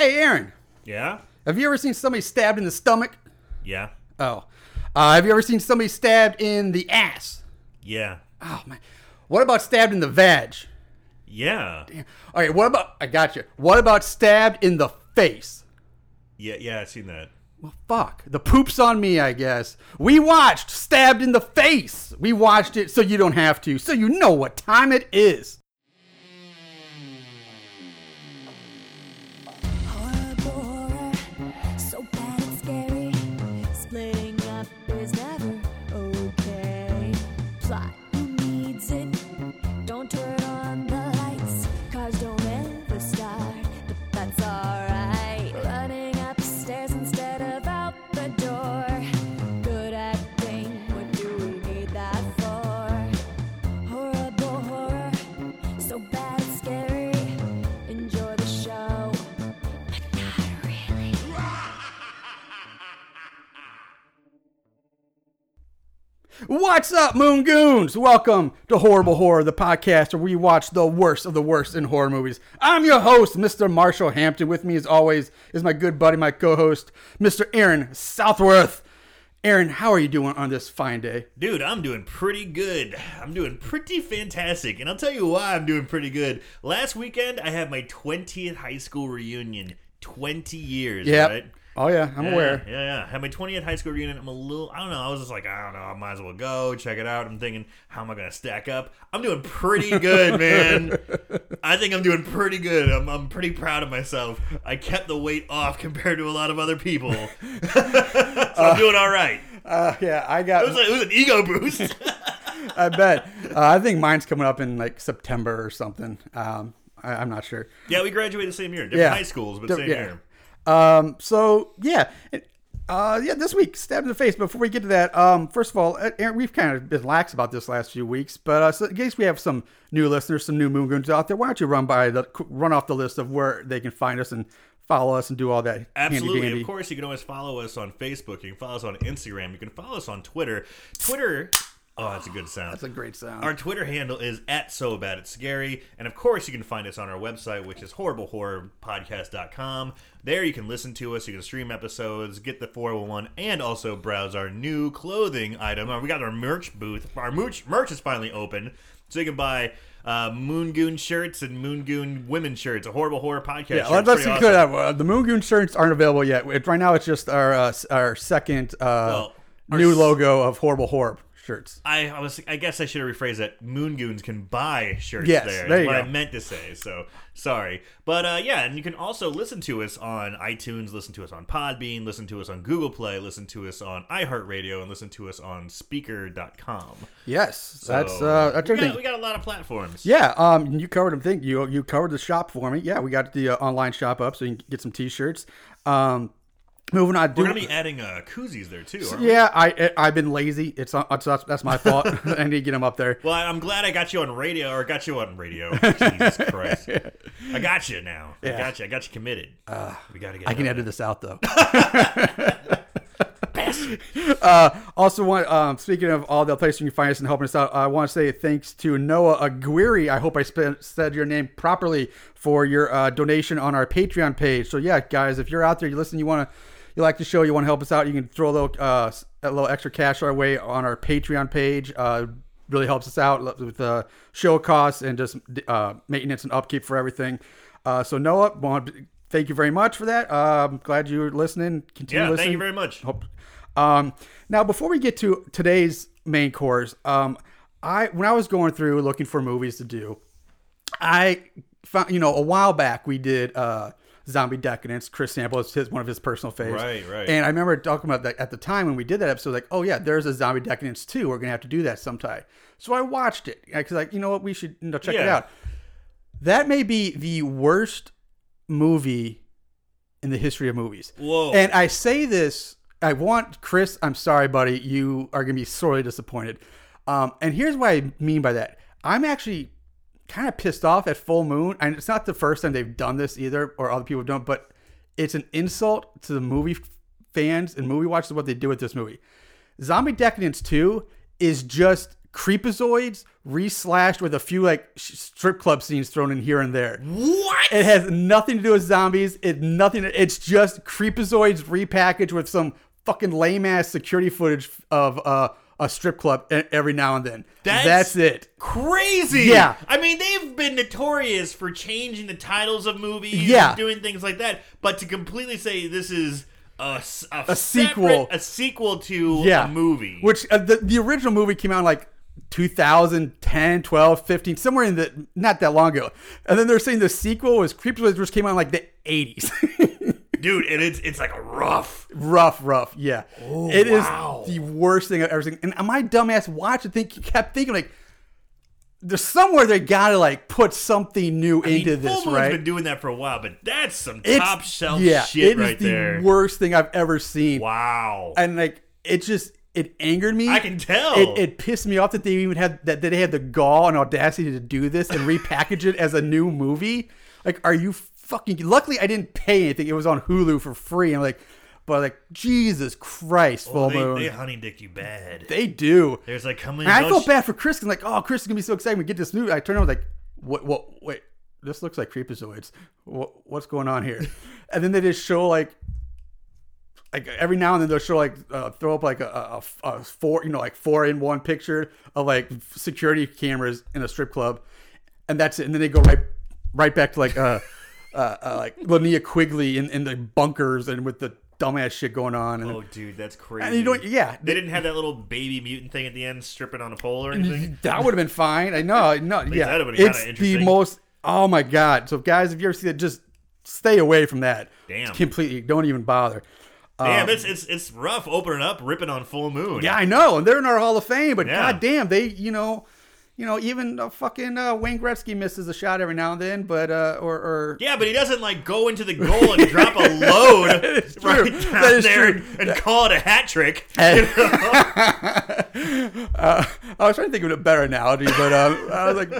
Hey, Aaron, Yeah? have you ever seen somebody stabbed in the stomach? Yeah? Oh. Uh, have you ever seen somebody stabbed in the ass? Yeah. Oh, man. What about stabbed in the vag? Yeah. Damn. All right, what about, I got you. What about stabbed in the face? Yeah, yeah, I've seen that. Well, fuck. The poop's on me, I guess. We watched Stabbed in the Face. We watched it so you don't have to, so you know what time it is. What's up, Moon Goons? Welcome to Horrible Horror, the podcast where we watch the worst of the worst in horror movies. I'm your host, Mr. Marshall Hampton. With me, as always, is my good buddy, my co host, Mr. Aaron Southworth. Aaron, how are you doing on this fine day? Dude, I'm doing pretty good. I'm doing pretty fantastic. And I'll tell you why I'm doing pretty good. Last weekend, I had my 20th high school reunion. 20 years, Yep. right? Oh, yeah, I'm Yeah, aware. Yeah, yeah. Had my 20th high school reunion. I'm a little, I don't know. I was just like, I don't know. I might as well go check it out. I'm thinking, how am I going to stack up? I'm doing pretty good, man. I think I'm doing pretty good. I'm, I'm pretty proud of myself. I kept the weight off compared to a lot of other people. so I'm doing all right. Uh, yeah, I got. It was, a, it was an ego boost. I bet. Uh, I think mine's coming up in like September or something. Um, I, I'm not sure. yeah, we graduated the same year. Different Yeah. high schools, but Di- same yeah. year. Um, so yeah, uh, yeah, this week stabbed in the face. Before we get to that, um, first of all, uh, Aaron, we've kind of been lax about this last few weeks, but uh, so in case we have some new listeners, some new Moon Goons out there, why don't you run by the run off the list of where they can find us and follow us and do all that? Absolutely. Of course, you can always follow us on Facebook. You can follow us on Instagram. You can follow us on Twitter. Twitter. Oh, that's a good sound. That's a great sound. Our Twitter handle is at so bad it's scary, and of course you can find us on our website, which is horriblehorrorpodcast.com. There you can listen to us, you can stream episodes, get the 401, and also browse our new clothing item. Uh, We got our merch booth. Our merch merch is finally open, so you can buy uh, Moon Goon shirts and Moon Goon women shirts. A horrible horror podcast. yeah, shirt. let, It's let's pretty be clear awesome. that uh, the Moon Goon shirts aren't available yet. It, right now, it's just our uh, our second uh, Well, our new s- logo of horrible horror shirts. I, I was I guess I should have rephrased that. Moon Goons can buy shirts Yes, there. there is what go. I meant to say. So sorry, but uh, yeah, and you can also listen to us on iTunes, listen to us on Podbean, listen to us on Google Play, listen to us on iHeartRadio, and listen to us on Spreaker.com. Yes, that's So, uh, that's we got, we got a lot of platforms. Yeah, um, you covered them. Think you you covered the shop for me. Yeah, we got the uh, online shop up, so you can get some T-shirts. Um, moving on, do, We're gonna be adding uh, koozies there too. aren't yeah, I I've been lazy. It's, uh, it's that's, that's my fault. I need to get them up there. Well, I'm glad I got you on radio, or got you on radio. Jesus Christ, I got you now. I got you. I got you committed. we gotta get. I can edit this out though. uh, also, want um, speaking of all the places you can find us and helping us out, I want to say thanks to Noah Aguirre. I hope I sp- said your name properly for your uh, donation on our Patreon page. So yeah, guys, if you're out there, you listen, you want to, you like the show, you want to help us out, you can throw a little, uh, a little extra cash our way on our Patreon page. Uh, really helps us out with uh, show costs and just uh, maintenance and upkeep for everything. Uh, so Noah, want thank you very much for that. I'm glad you're listening. Continue Yeah, listening. thank you very much. Hope- Um, now, before we get to today's main course, um, I when I was going through looking for movies to do, I found you know a while back we did uh, Zombie Decadence. Chris Sample is his one of his personal faves. Right, right. And I remember talking about that at the time when we did that episode. Like, oh yeah, there's a Zombie Decadence too. We're gonna have to do that sometime. So I watched it because like you know what we should you know, check it out. That may be the worst movie in the history of movies. Whoa. And I say this, I want Chris. I'm sorry, buddy. You are gonna be sorely disappointed. Um, and here's what I mean by that. I'm actually kind of pissed off at Full Moon, and it's not the first time they've done this either, or other people have done. it, But it's an insult to the movie fans and movie watchers what they do with this movie. Zombie Decadence 2 is just Creepozoids reslashed with a few like strip club scenes thrown in here and there. What? It has nothing to do with zombies. It nothing. It's just Creepozoids repackaged with some fucking lame ass security footage of uh, a strip club every now and then. That's- That's it. Crazy. Yeah. I mean, they've been notorious for changing the titles of movies Yeah. and doing things like that. But to completely say this is a, a, A sequel. a sequel to Yeah. a movie. Which uh, the the original movie came out in like 2010, 12, 15, somewhere in the not that long ago. And then they're saying the sequel was Creepozoids, which came out in like the 80s. Dude, and it's it's like a rough. rough, rough. Yeah, oh, It is wow. the worst thing I've ever seen. And my dumbass watched it, think kept thinking like, there's somewhere they gotta like put something new I mean, into this, Full Moon's right? been doing that for a while, but that's some It's- top shelf yeah, shit it is right the there. worst thing I've ever seen. Wow. And like, it just it angered me. I can tell. It, it pissed me off that they even had that, that they had the gall and audacity to do this and repackage it as a new movie. Like, are you fucking? Luckily, I didn't pay anything. It was on Hulu for free. I'm like, but like, Jesus Christ, Oh, full they, moon. they honey dick you bad. They do. There's like come in. And I felt sh- bad for Chris. I'm like, oh, Chris is gonna be so excited to get this movie. I turned on, like, what? What? Wait, this looks like Creepozoids. What, what's going on here? and then they just show like, like every now and then they'll show like uh, throw up like a, a, a four, you know, like four in one picture of like security cameras in a strip club, and that's it. And then they go right, right back to like uh, uh, uh like Linnea Quigley in, in the bunkers and with the dumbass shit going on. And, Oh, dude, that's crazy. and you don't, yeah, They didn't have that little baby mutant thing at the end stripping on a pole or anything. That would have been fine. I know. No, yeah. that'd have been kinda It's the most. Oh my god! So guys, if you ever see that, just stay away from that. Damn. Completely. Don't even bother. Damn, it's it's it's rough opening up, ripping on full moon. Um, Yeah, I know, and they're in our Hall of Fame, but Yeah. god damn, they, you know, you know, even uh, fucking uh, Wayne Gretzky misses a shot every now and then, but uh, or or Yeah, but he doesn't like go into the goal and drop a load right down there true. and call it a hat trick. uh, I was trying to think of a better analogy, but um, I was like,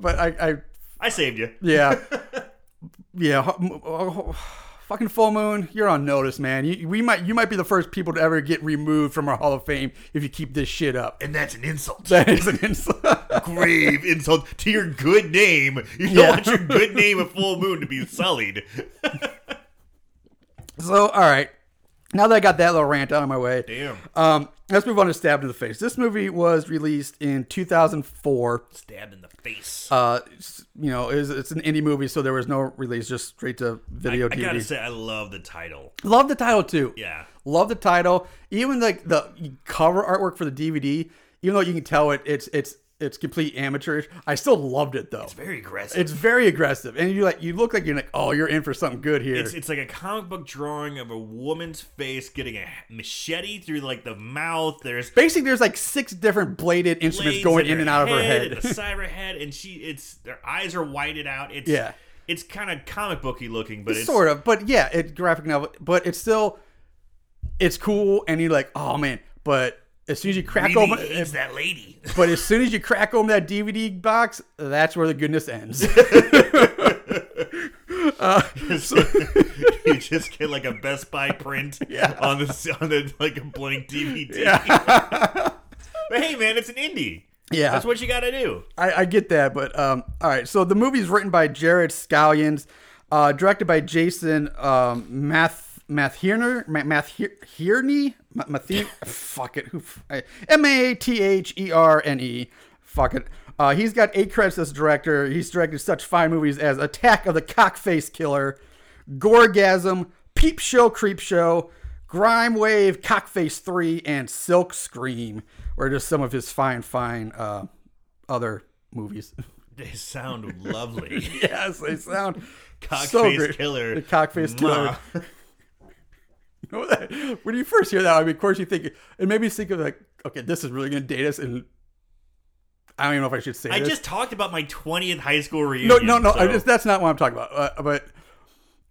but I, I I saved you. Yeah. yeah. Fucking full moon, you're on notice, man. You, we might, you might be the first people to ever get removed from our Hall of Fame if you keep this shit up. And that's an insult. That is an insult. Grave insult to your good name. You don't Yeah. want your good name of full moon to be sullied. so, all right. Now that I got that little rant out of my way, Damn. um, let's move on to Stabbed in the Face. This movie was released in 2004. Stabbed in the face. Uh, you know, it's, it's an indie movie, so there was no release, just straight to I, video I DVD. gotta say, I love the title. Love the title too. Yeah. Love the title. Even like the cover artwork for the DVD, even though you can tell it it's it's it's complete amateurish. I still loved it though. It's very aggressive. It's very aggressive, and you like you look like you're like oh you're in for something good here. It's, it's like a comic book drawing of a woman's face getting a machete through like the mouth. There's Basically, there's like six different bladed instruments going in in and out of her head, a side of her head, and she it's their eyes are whited out. It's Yeah. It's kind of comic booky looking, but it's sort of, but yeah, it graphic novel, but it's still it's cool, and you're like oh man, but as soon as you crack really open, hates that lady. but as soon as you crack open that DVD box, that's where the goodness ends. you just get like a Best Buy print Yeah. on the on the like a blank DVD. but hey, man, it's an indie. Yeah. That's what you got to do. I, I get that, but um, all right. So the movie is written by Jared Scallions, uh, directed by Jason um, Math Mathierner Ma- Mathierney Ma- Mathi fuck it M A T H E R N E fuck it. Uh, he's got eight credits as director. He's directed such fine movies as Attack of the Cockface Killer, Gorgasm, Peep Show, Creep Show, Grime Wave, Cockface 3, and Silk Scream, or just some of his fine, fine uh, other movies. They sound lovely. yes, they sound Cockface so. Killer. The Cockface Killer. Mwah. You know that- when you first hear that, I mean, of course you think and maybe me think of like, okay, this is really going to date us, and I don't even know if I should say I this. just talked about my 20th high school reunion. no, no. no. so- just, that's not what I'm talking about. Uh, but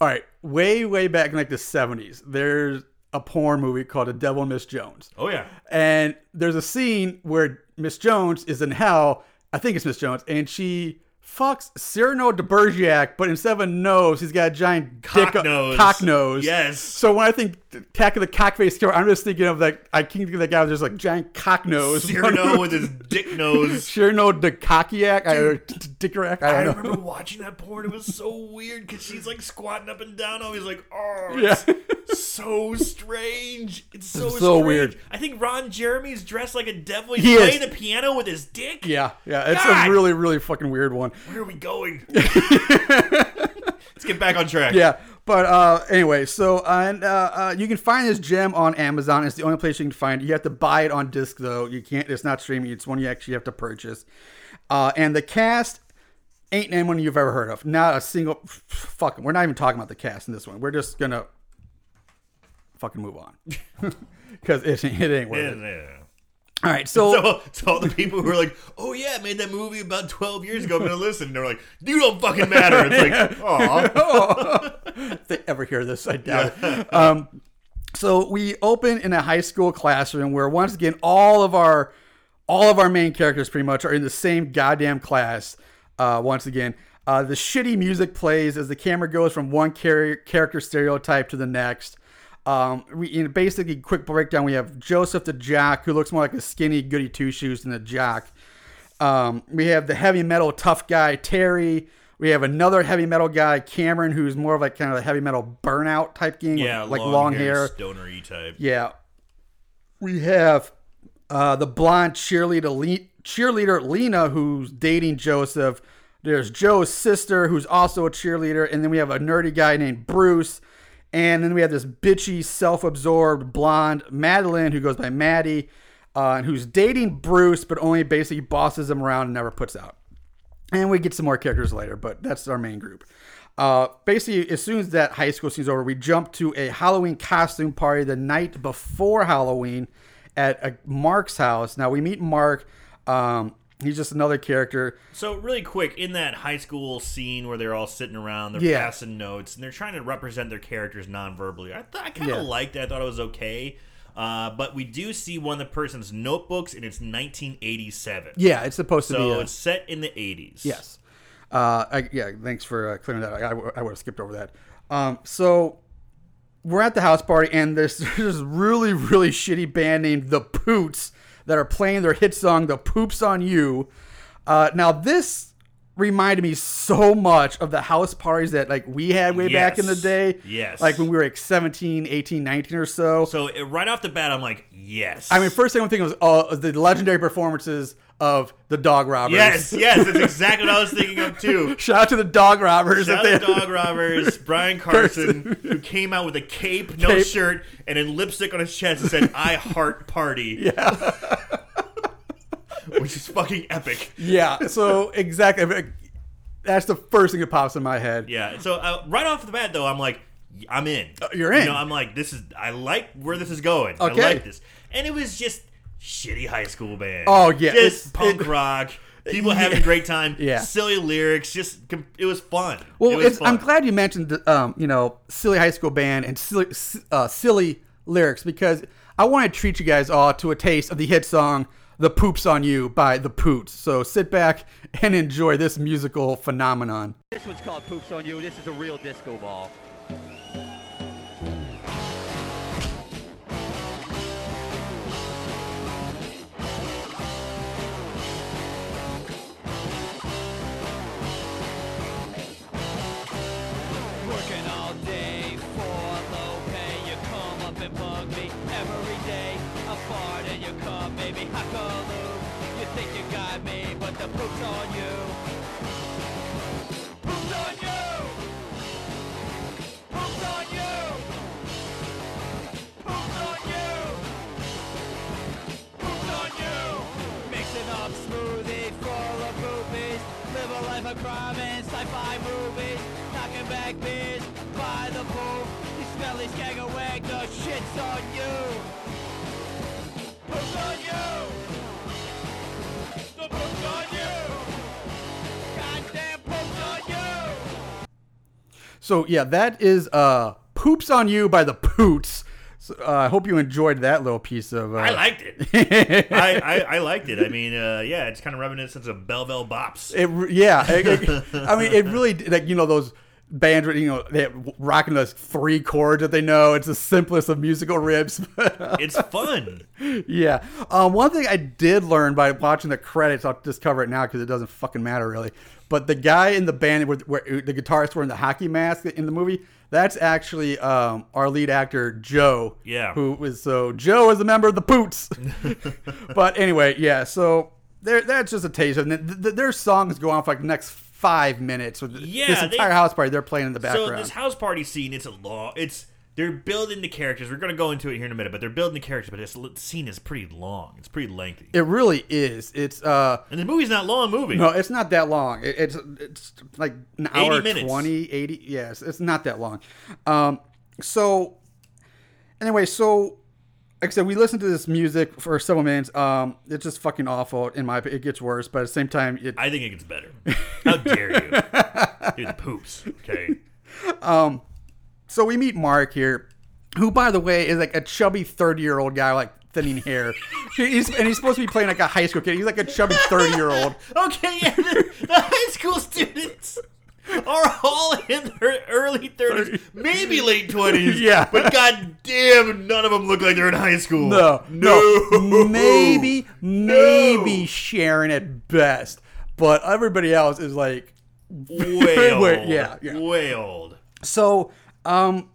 all right, way, way back in like the '70s, there's a porn movie called The Devil Miss Jones. Oh yeah. And there's a scene where Miss Jones is in hell. I think it's Miss Jones, and she fucks Cyrano de Bergerac, but instead of a nose, he's got a giant Cock dick, nose. cock nose. Yes. So when I think Attack of the Cockface Killer. I'm just thinking of that. I can't think of that guy with just like giant cock nose. Cyrano with his dick nose. Cyrano de Cockiac. I, or. I I remember watching that porn. It was so weird because she's like squatting up and down. Always like, oh, Yeah. so strange. It's so so weird. I think Ron Jeremy's dressed like a devil. He's playing the piano with his dick. Yeah, yeah. It's a really, really fucking weird one. Where are we going? Let's get back on track. Yeah. But uh, anyway, so uh, and uh, uh, you can find this gem on Amazon. It's the only place you can find it. You have to buy it on disc though. You can't. It's not streaming. It's one you actually have to purchase. Uh, and the cast ain't anyone you've ever heard of. Not a single. Fucking. We're not even talking about the cast in this one. We're just gonna fucking move on because it, it ain't worth it. Yeah. All right. So, So, so all the people who are like, "Oh yeah, I made that movie about twelve years ago." I'm gonna listen. And they're like, "You don't fucking matter." It's like, oh, if they ever hear this, I doubt it. Um, so we open in a high school classroom where once again all of our all of our main characters pretty much are in the same goddamn class. Uh, once again, uh, the shitty music plays as the camera goes from one char- character stereotype to the next. Um, we in basically quick breakdown. We have Joseph the Jock, who looks more like a skinny goody two shoes than a jock. Um, we have the heavy metal tough guy Terry. We have another heavy metal guy Cameron, who's more of like kind of a heavy metal burnout type game, yeah, with, like long, hair. stonery type. Yeah. We have uh, the blonde cheerleader Le- cheerleader Lena, who's dating Joseph. There's Joe's sister, who's also a cheerleader, and then we have a nerdy guy named Bruce. And then we have this bitchy, self-absorbed blonde Madeline, who goes by Maddie, uh, and who's dating Bruce, but only basically bosses him around and never puts out. And we get some more characters later, but that's our main group. Uh, basically, as soon as that high school scene's over, we jump to a Halloween costume party the night before Halloween at Mark's house. Now we meet Mark. Um, he's just another character. So really quick, in that high school scene where they're all sitting around, they're Yeah. passing notes, and they're trying to represent their characters non-verbally. I, th- I kind of Yeah. liked it. I thought it was okay. Uh, but we do see one of the person's notebooks, and it's 1987. Yeah, it's supposed to be. So it's set in the 80s. yes. Uh, I, yeah. Thanks for uh, clearing that. up. I, I, would have skipped over that. Um, so we're at the house party, and there's, there's this really, really shitty band named The Poots that are playing their hit song, The Poops on You. Uh, now, this reminded me so much of the house parties that like we had way back in the day. Yes. Like when we were like 17, 18, 19 or so. So it, right off the bat, I'm like, yes. I mean, first thing I'm thinking was uh, the legendary performances of the Dog Robbers. yes, yes, that's exactly what I was thinking of too. Shout out to the Dog Robbers. Shout out to Dog Robbers, Brian Carson, who came out with a cape, no Cape. shirt, and then lipstick on his chest and said, I heart party. Yeah. Which is fucking epic. Yeah. So exactly. That's the first thing that pops in my head. Yeah. So uh, right off the bat, though, I'm like, I'm in. you're in. You know, I'm like, this is. I like where this is going. Okay. I like this, and it was just shitty high school band. Oh, yeah, just it- punk it- rock. People having a great time. Yeah. Silly lyrics. Just it was fun. Well, it was it's, fun. I'm glad you mentioned the, um, you know, silly high school band and silly, uh, silly lyrics because I want to treat you guys all to a taste of the hit song "The Poops on You" by the Poots. So sit back and enjoy this musical phenomenon. This one's called Poops on You. This is a real disco ball. Sci-fi movies. Knocking back beers by the pool. You smelly the shit's on you! On you! So yeah, that is uh, "Poops on You" by the Poots. So, uh, I hope you enjoyed that little piece of. Uh, I liked it. I, I, I liked it. I mean, uh, yeah, it's kind of reminiscent of Belleville Bops. It yeah, it- it- I mean, it really like you know those bands, you know, they rocking those three chords that they know. It's the simplest of musical riffs. It's fun. yeah. Um, one thing I did learn by watching the credits, I'll just cover it now because it doesn't fucking matter really. But the guy in the band where, where the guitarist wearing the hockey mask in the movie, that's actually um, our lead actor Joe. Yeah. Who was so Joe is a member of the Poots. but anyway, yeah. So there, that's just a taste. And th- th- their songs go on for like the next five minutes. With Yeah, this they- entire house party, they're playing in the background. So background. this house party scene, it's a law. It's they're building the characters. We're gonna go into it here in a minute, but they're building the characters. But this scene is pretty long. It's pretty lengthy. it really is. It's uh. And the movie's not long movie. No, it's not that long. It, it's it's like an 80 hour minutes. 20, 80. Yes, it's not that long. Um, so anyway, so like I said, we listened to this music for several minutes. Um, it's just fucking awful. In my, opinion. it gets worse, but at the same time, it, I think it gets better. How dare you? Dude, the poops. Okay. So we meet Mark here, who, by the way, is like a chubby thirty-year-old guy, like thinning hair. he's, and he's supposed to be playing like a high school kid. He's like a chubby thirty-year-old. Okay, yeah, the, the high school students are all in their early 30s, maybe late 20s. Yeah. But goddamn, none of them look like they're in high school. No, no. no, maybe, maybe Sharon at best, but everybody else is like Way old. Yeah, yeah. Way old. So, um,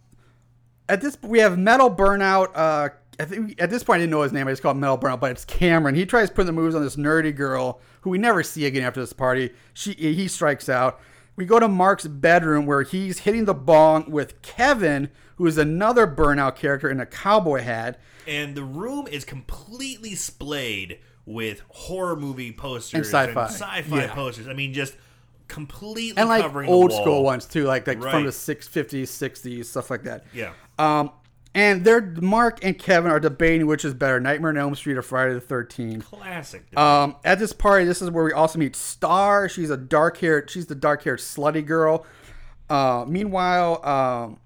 at this we have Metal Burnout. Uh, I think at this point I didn't know his name. I just called Metal Burnout, but it's Cameron. He tries putting the moves on this nerdy girl who we never see again after this party. She he strikes out. We go to Mark's bedroom where he's hitting the bong with Kevin, who is another burnout character in a cowboy hat. And the room is completely splayed with horror movie posters And sci-fi. sci-fi Yeah. posters. I mean, just completely and like covering old school ones too, like like Right. from the six fifties, sixties, stuff like that. Yeah. Um, and they're Mark and Kevin are debating which is better, Nightmare on Elm Street or Friday the Thirteenth. Classic. Um, at this party, this is where we also meet Star. She's a dark haired, she's the dark haired slutty girl. Uh, meanwhile, um,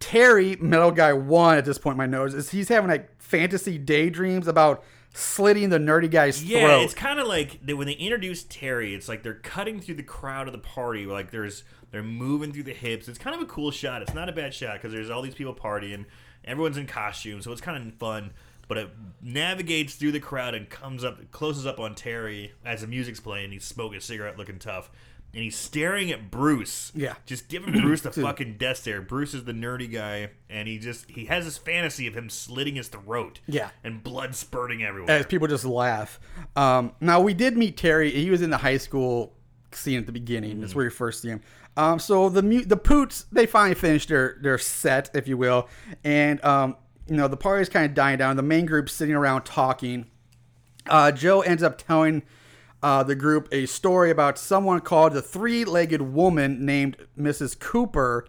Terry, Metal Guy One, at this point, in my nose is he's having like fantasy daydreams about slitting the nerdy guy's throat. Yeah, throat. it's kind of like they, when they introduce Terry, it's like they're cutting through the crowd of the party. Like there's they're moving through the hips. It's kind of a cool shot. It's not a bad shot because there's all these people partying. Everyone's in costume, so it's kind of fun. But it navigates through the crowd and comes up, closes up on Terry as the music's playing. He's smoking a cigarette, looking tough, and he's staring at Bruce. Yeah. just giving Bruce the fucking death stare. Bruce is the nerdy guy, and he just he has this fantasy of him slitting his throat. Yeah. and blood spurting everywhere. as people just laugh. Um, now we did meet Terry. He was in the high school scene at the beginning. That's where you first see him. Um, so the the Poots they finally finished their their set, if you will, and um, you know the party's kind of dying down. The main group's sitting around talking. Uh, Joe ends up telling uh, the group a story about someone called the three-legged woman named Mrs. Cooper.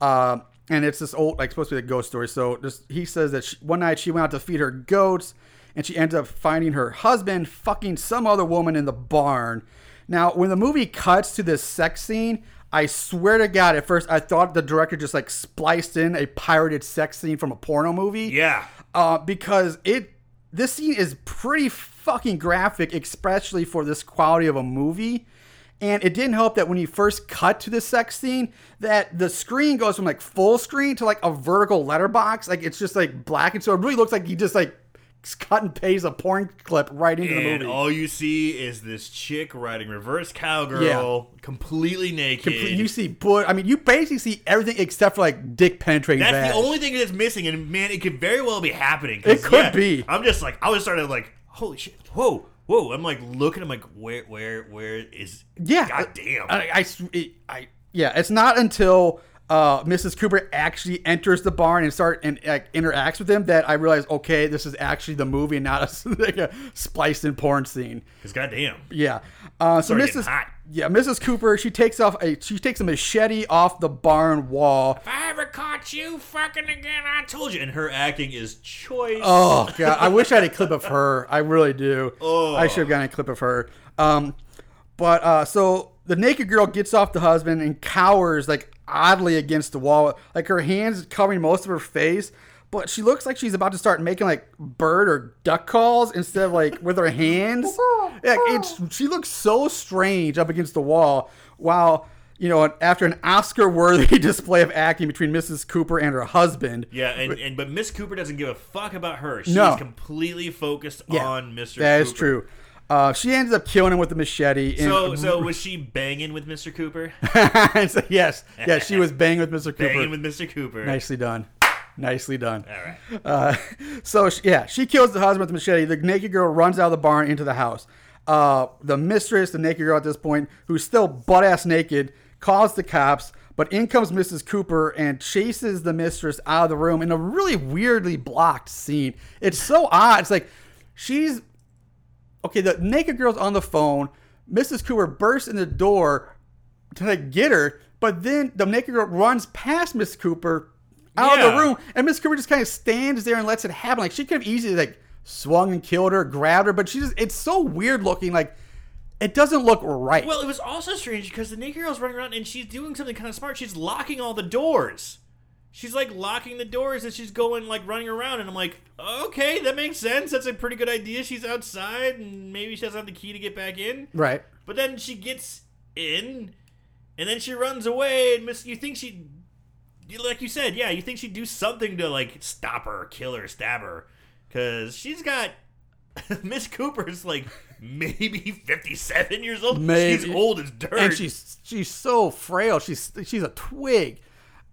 Uh, and it's this old, like, supposed to be a ghost story. So just, he says that she, one night she went out to feed her goats, and she ends up finding her husband fucking some other woman in the barn. Now, when the movie cuts to this sex scene, I swear to God, at first I thought the director just like spliced in a pirated sex scene from a porno movie yeah. uh, because it this scene is pretty fucking graphic, especially for this quality of a movie. And it didn't help that when you first cut to the sex scene, that the screen goes from like full screen to like a vertical letterbox, like it's just like black, and so it really looks like he just like cut and paste a porn clip right into the movie. all you see is this chick riding reverse cowgirl, completely naked. you see, but I mean, you basically see everything except for like dick penetrating. That's vag. the only thing that's missing, and man, it could very well be happening. It could yeah, be. I'm just like, I was starting like, holy shit, whoa, whoa. I'm like looking, I'm like, where, where, where is? Yeah. God damn. I, I, it- I- yeah, it's not until uh, Mrs. Cooper actually enters the barn and start and like, interacts with him that I realize, okay, this is actually the movie, and not a, like a spliced in porn scene. Because goddamn. Yeah. Uh, so Mrs. Yeah, Mrs. Cooper, she takes off a she takes a machete off the barn wall. If I ever caught you fucking again, I told you. And her acting is choice. Oh god, I wish I had a clip of her. I really do. Oh. I should have gotten a clip of her. Um, but uh, so the naked girl gets off the husband and cowers like oddly against the wall, like her hands covering most of her face. But she looks like she's about to start making like bird or duck calls instead of like with her hands. Yeah, it's she looks so strange up against the wall. While you know, after an Oscar-worthy display of acting between Mrs. Cooper and her husband. Yeah, and, and but Miss Cooper doesn't give a fuck about her. She's No. completely focused Yeah, on Mr. That is Cooper. true. Uh, she ends up killing him with a machete. And, So, so was she banging with Mr. Cooper? So, yes, yes, she was banging with Mr. Cooper. Banging with Mr. Cooper. Nicely done. Nicely done. All right. Uh, so she, yeah, she kills the husband with the machete. The naked girl runs out of the barn into the house. Uh, the mistress, the naked girl at this point, who's still butt ass naked, calls the cops. But in comes Mrs. Cooper and chases the mistress out of the room in a really weirdly blocked scene. It's so odd. It's like she's okay. The naked girl's on the phone. Mrs. Cooper bursts in the door to like get her, but then the naked girl runs past Miss Cooper out of the room, and Miss Cooper just kind of stands there and lets it happen. Like she could have easily like swung and killed her, grabbed her, but she just it's so weird looking. Like it doesn't look right. Well, it was also strange because the naked girl's running around and she's doing something kind of smart. She's locking all the doors. She's like locking the doors and she's going like running around, and I'm like, okay, that makes sense. That's a pretty good idea. She's outside and maybe she doesn't have the key to get back in. right. But then she gets in, and then she runs away. And miss, you think she, like you said, yeah, you think she'd do something to like stop her, kill her, stab her, because she's got Miss Cooper's like maybe fifty-seven years old. Maybe. She's old as dirt. and she's she's so frail. She's she's a twig.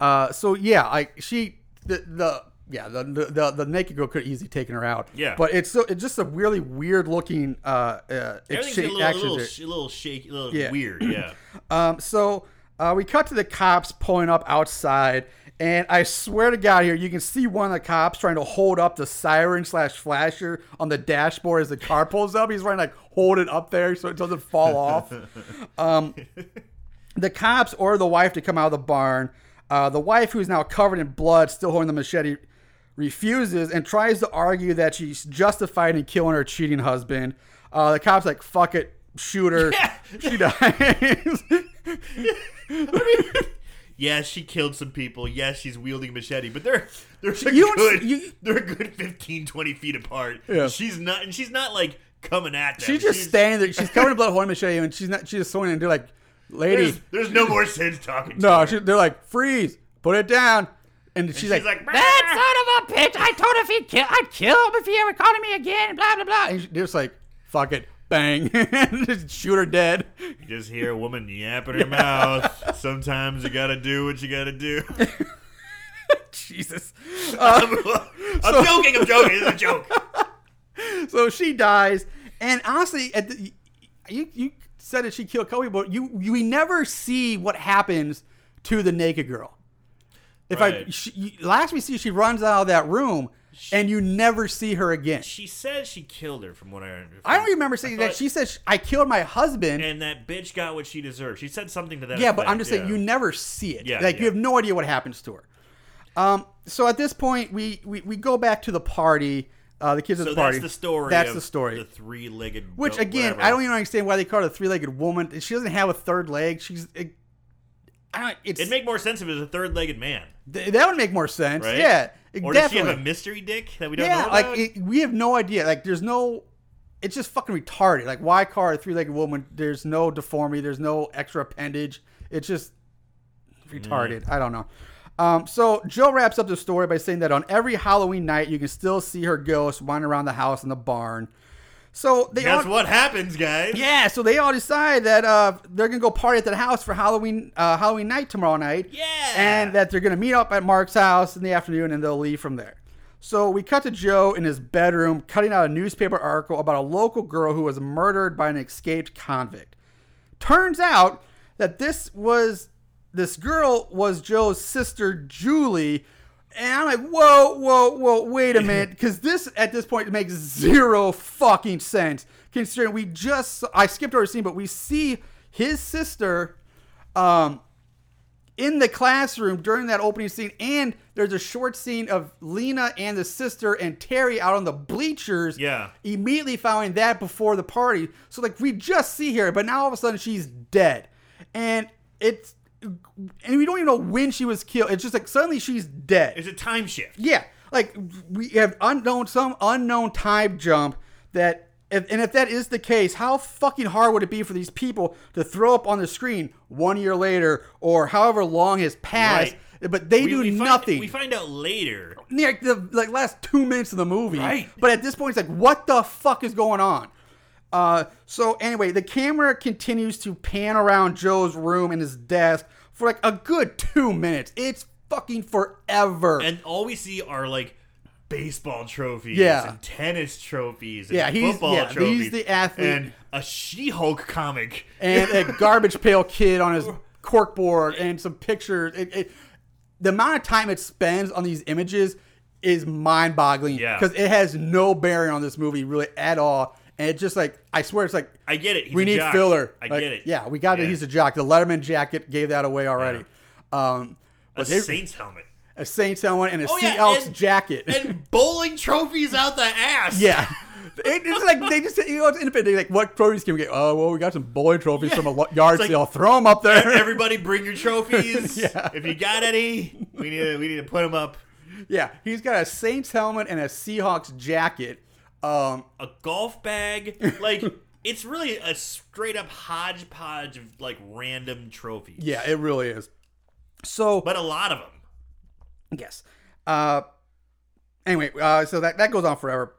Uh, so yeah, like she the the yeah the the, the, naked girl could have easily taken her out. Yeah. but it's so it's just a really weird looking uh, uh Everything's exchange a little, actions little, sh- little shaky, a little Yeah. weird. Yeah. Um, so uh, we cut to the cops pulling up outside, and I swear to God, here you can see one of the cops trying to hold up the siren slash flasher on the dashboard as the car pulls up. He's trying to like hold it up there so it doesn't fall off. Um, the cops order the wife to come out of the barn. Uh, the wife, who's now covered in blood, still holding the machete, refuses and tries to argue that she's justified in killing her cheating husband. Uh, the cops like, "Fuck it, shoot her." Yeah. She dies. Yes, she killed some people. Yes, she's wielding a machete, but they're they're a You good you- they're a good 15, 20 feet apart. Yeah. She's not, and she's not like coming at them. she's just standing there. She's covered in blood, holding machete, and she's not. She's just swinging and they're like, "Lady, There's, there's no more sense talking. To no." her. She, they're like, "Freeze, put it down," and she's, she's like, like, "That son of a bitch! I told him if he'd kill, I'd kill him if he ever called me again." Blah blah blah. And they're just like, "Fuck it." Bang! just shoot her dead. You just hear a woman yapping her mouth. Sometimes you gotta do what you gotta do. Jesus. Uh, I'm joking. I'm joking. It's a joke. So she dies, and honestly, at the, you you said that she killed Kobe, but you, you we never see what happens to the naked girl. If I she, last we see, she runs out of that room, and you never see her again. She says she killed her, from what I understand. I don't remember saying that. She says I killed my husband. And that bitch got what she deserved. She said something to that. yeah, but I'm just saying yeah. you never see it. Yeah, like you have no idea what happens to her. Um. So at this point, we we, we go back to the party. Uh, the kids at So the party. that's the story. That's the story. The three-legged. Which again, whatever. I don't even understand why they call her a three-legged woman. She doesn't have a third leg. She's, it, I don't. It's It'd make more sense if it was a third-legged man, th- that would make more sense. right? Yeah, it Or does she have a mystery dick that we don't yeah, know like it, we have no idea. Like there's no. It's just fucking retarded. Like why her a three-legged woman? There's no deformity. There's no extra appendage. It's just retarded. I don't know. Um, so Joe wraps up the story by saying that on every Halloween night you can still see her ghost wandering around the house in the barn. So they That's all, what happens, guys. Yeah, so they all decide that uh, they're gonna go party at the house for Halloween uh, Halloween night tomorrow night. Yeah. and that they're gonna meet up at Mark's house in the afternoon, and they'll leave from there. So we cut to Joe in his bedroom cutting out a newspaper article about a local girl who was murdered by an escaped convict. Turns out that this was this girl was Joe's sister Julie. And I'm like, whoa, whoa, whoa, wait a minute, because this at this point makes zero fucking sense. Considering we just, I skipped over a scene, but we see his sister, um, in the classroom during that opening scene, and there's a short scene of Lena and the sister and Terry out on the bleachers. Yeah. Immediately following that before the party. So like we just see her, but now all of a sudden she's dead. And it's and we don't even know when she was killed. It's just like suddenly she's dead. It's a time shift. Yeah, like we have unknown some unknown time jump that if, and if that is the case, how fucking hard would it be for these people to throw up on the screen one year later or however long has passed, Right. but they We- do we find- nothing. we find out later. like the like last two minutes of the movie. Right. But at this point, it's like, what the fuck is going on? Uh, so anyway, the camera continues to pan around Joe's room and his desk for like a good two minutes. It's fucking forever. And all we see are like baseball trophies Yeah. and tennis trophies and Yeah, he's- football yeah, he's trophies. the athlete. And a She-Hulk comic. and a garbage pail kid on his corkboard and some pictures. It, it, the amount of time it spends on these images is mind-boggling Yeah. because it has no bearing on this movie really at all. And it's just like I swear, it's like I get it. We need jock. filler. I Like, get it. Yeah, we got it. He's a jock. The Letterman jacket gave that away already. Um, A they- Saints helmet. a Saints helmet and a Oh, Sea yeah, Elks and- jacket. And bowling trophies out the ass. yeah. It- it's like they just you know it's independent. They're like what trophies can we get? Oh well, we got some bowling trophies Yeah. from a yard like- sale. Throw them up there. Everybody bring your trophies. Yeah. If you got any, we need to, we need to put them up. Yeah, he's got a Saints helmet and a Seahawks jacket. Um, A golf bag. Like, it's really a straight up hodgepodge of like random trophies. yeah, it really is. So, But a lot of them. yes. Uh, anyway, uh, so that that goes on forever.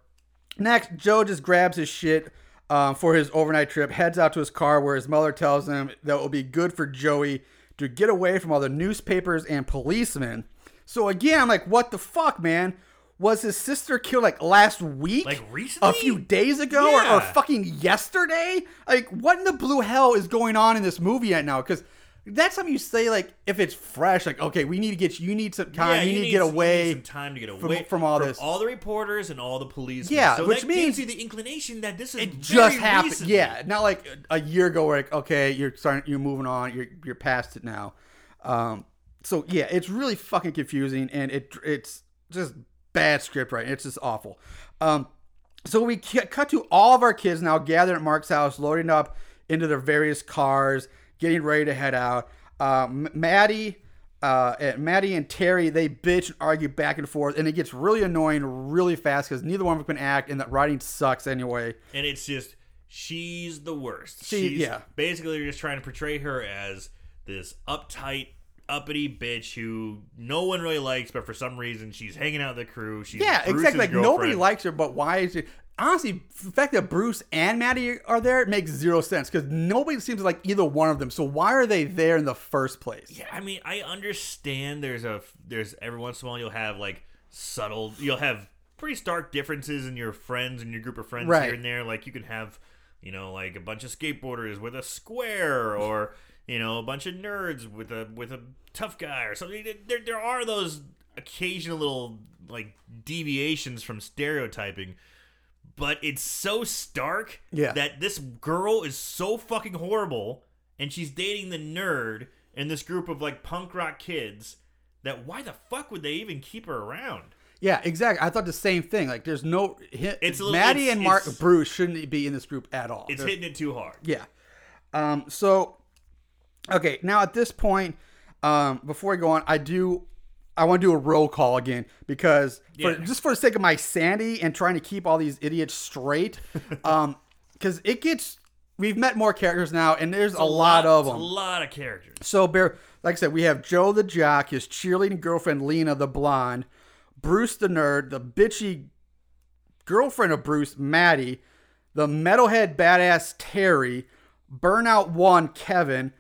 Next, Joe just grabs his shit um, for his overnight trip, heads out to his car where his mother tells him that it will be good for Joey to get away from all the newspapers and policemen. So again, I'm like, what the fuck, man? Was his sister killed like last week? Like, recently? A few days ago? Or, or fucking yesterday? Like, what in the blue hell is going on in this movie right now? Because that's something you say, like, if it's fresh, like, okay, we need to get you, you need some time, Yeah, you, you need to get some- you away. need some time to get from- away from all this. all the reporters and all the police. Yeah, so which that means- gives you the inclination that this is it just happened. recent. Yeah, not like a year ago where like, okay, you're starting, you're moving on, you're you're past it now. Um, so yeah, it's really fucking confusing, and it it's just bad script writing. It's just awful. Um, so we cu- cut to all of our kids now gathered at Mark's house, loading up into their various cars, getting ready to head out. Um, Maddie. Uh, and Maddie and Terry they bitch and argue back and forth, and it gets really annoying really fast because neither one of them can act, and that writing sucks anyway. and it's just she's the worst. She- she's yeah. basically you're just trying to portray her as this uptight, uppity bitch who no one really likes, but for some reason she's hanging out with the crew. She's Yeah, Bruce's exactly. Like nobody likes her, but why is it? Honestly, the fact that Bruce and Maddie are there it makes zero sense because nobody seems like either one of them. So why are they there in the first place? Yeah, I mean, I understand. There's a there's every once in a while you'll have like subtle. You'll have pretty stark differences in your friends and your group of friends Right. here and there. Like you can have, you know, like a bunch of skateboarders with a square, or you know, a bunch of nerds with a with a tough guy or something. There there are those occasional little like deviations from stereotyping. But it's so stark Yeah. that this girl is so fucking horrible and she's dating the nerd in this group of like punk rock kids that why the fuck would they even keep her around? Yeah, exactly. I thought the same thing. Like, there's no hit. It's a little- Maddie it's- and Mark Bruce shouldn't be in this group at all. It's They're- hitting it too hard. Yeah. Um, so, okay, now at this point, um, before I go on, I do, I want to do a roll call again because for, Yeah. just for the sake of my sanity and trying to keep all these idiots straight, um, because it gets, we've met more characters now, and there's a, lot, of them. A lot of characters. So, bear, like I said, we have Joe the jock, his cheerleading girlfriend Lena the blonde, Bruce the nerd, the bitchy girlfriend of Bruce, Maddie, the metalhead badass Terry, Burnout One Kevin,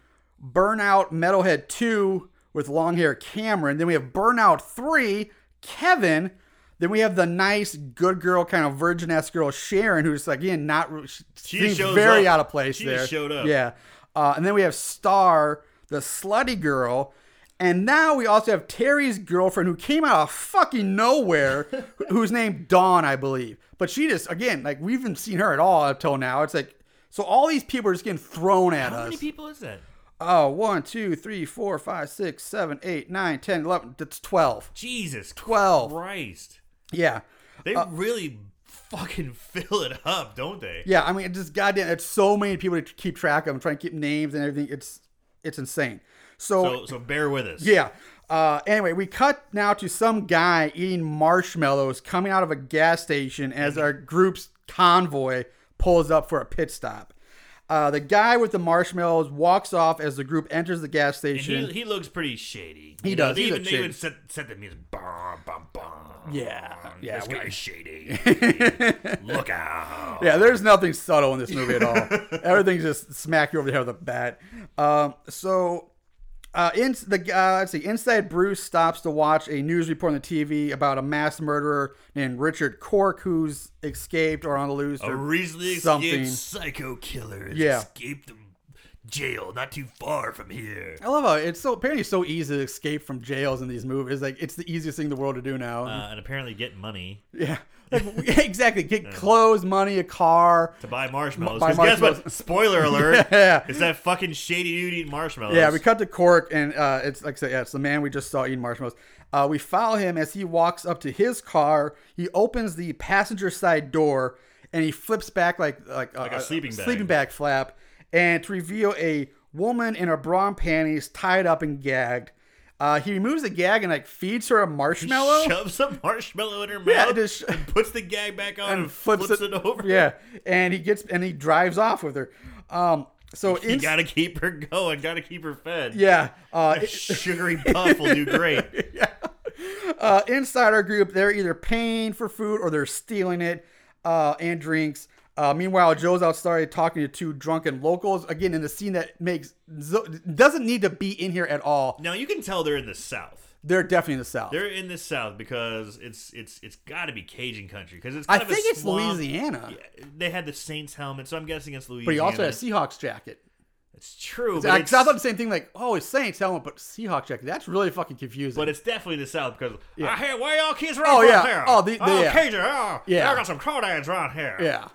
Burnout Metalhead Two with long hair Cameron. Then we have Burnout Three Kevin. Then we have the nice, good girl, kind of virgin esque girl Sharon, who's again not she seems very up. out of place She there. showed up. Yeah, uh, and then we have Star, the slutty girl. And now we also have Terry's girlfriend who came out of fucking nowhere, who's named Dawn, I believe. But she just, again, like we haven't seen her at all until now. It's like, so all these people are just getting thrown at How us. How many people is that? Oh, one, two, three, four, five, six, seven, eight, nine, ten, eleven. That's 12. Jesus 12. Christ. Yeah. They Uh, really fucking fill it up, don't they? Yeah, I mean, it's just goddamn, it's so many people to keep track of. I'm trying to keep names and everything. It's, it's insane. So so bear with us. Yeah. Uh, anyway, we cut now to some guy eating marshmallows coming out of a gas station as our group's convoy pulls up for a pit stop. Uh, the guy with the marshmallows walks off as the group enters the gas station. he, he looks pretty shady. He You know, does, They he even, looks they even set, set the music. Bum, bum, bum. Yeah, yeah, This we- guy's shady. Look out. Yeah, there's nothing subtle in this movie at all. Everything's just smack you over the head with a bat. Um, so, uh, in the uh, let's see, inside Bruce stops to watch a news report on the TV about a mass murderer named Richard Cork who's escaped or on the loose. A or recently something. escaped psycho killer has Yeah. escaped the jail not too far from here. I love how it's so apparently so easy to escape from jails in these movies. Like it's the easiest thing in the world to do now. Uh, and apparently get money yeah, like, exactly. Get clothes, money, a car. to buy marshmallows. Buy 'Cause guess what? Spoiler alert. Yeah. It's that fucking shady dude eating marshmallows. Yeah, we cut to Cork, and uh, it's like I said, yeah, it's the man we just saw eating marshmallows. Uh, we follow him as he walks up to his car. He opens the passenger side door, and he flips back like like, Like a sleeping bag. sleeping bag flap, and to reveal a woman in her bra and panties tied up and gagged. Uh, he removes the gag and like feeds her a marshmallow. Shoves a marshmallow in her mouth Yeah, just- and puts the gag back on and, and flips, it, over. Yeah, and he gets and he drives off with her. Um, so You in, gotta keep her going. Gotta keep her fed. yeah, uh, Sugary puff will do great. uh, inside our group, they're either paying for food or they're stealing it uh, and drinks. Uh, meanwhile, Joe's outside talking to two drunken locals. Again, in the scene that makes doesn't need to be in here at all. Now you can tell they're in the South. They're definitely in the South. They're in the South because it's it's it's got to be Cajun country because it's. I a think it's swamp. Louisiana, Yeah, they had the Saints helmet, so I'm guessing it's Louisiana. but he also has a Seahawks jacket. It's true, I, it's, I thought the same thing, like, oh, it's Saints helmet, but Seahawks jacket. That's really fucking confusing. but it's definitely the South because Yeah. I hear where y'all kids are Oh, yeah. here. Oh, the- the- oh yeah. Cajun. Oh, Yeah. I got some crawdads around here. Yeah,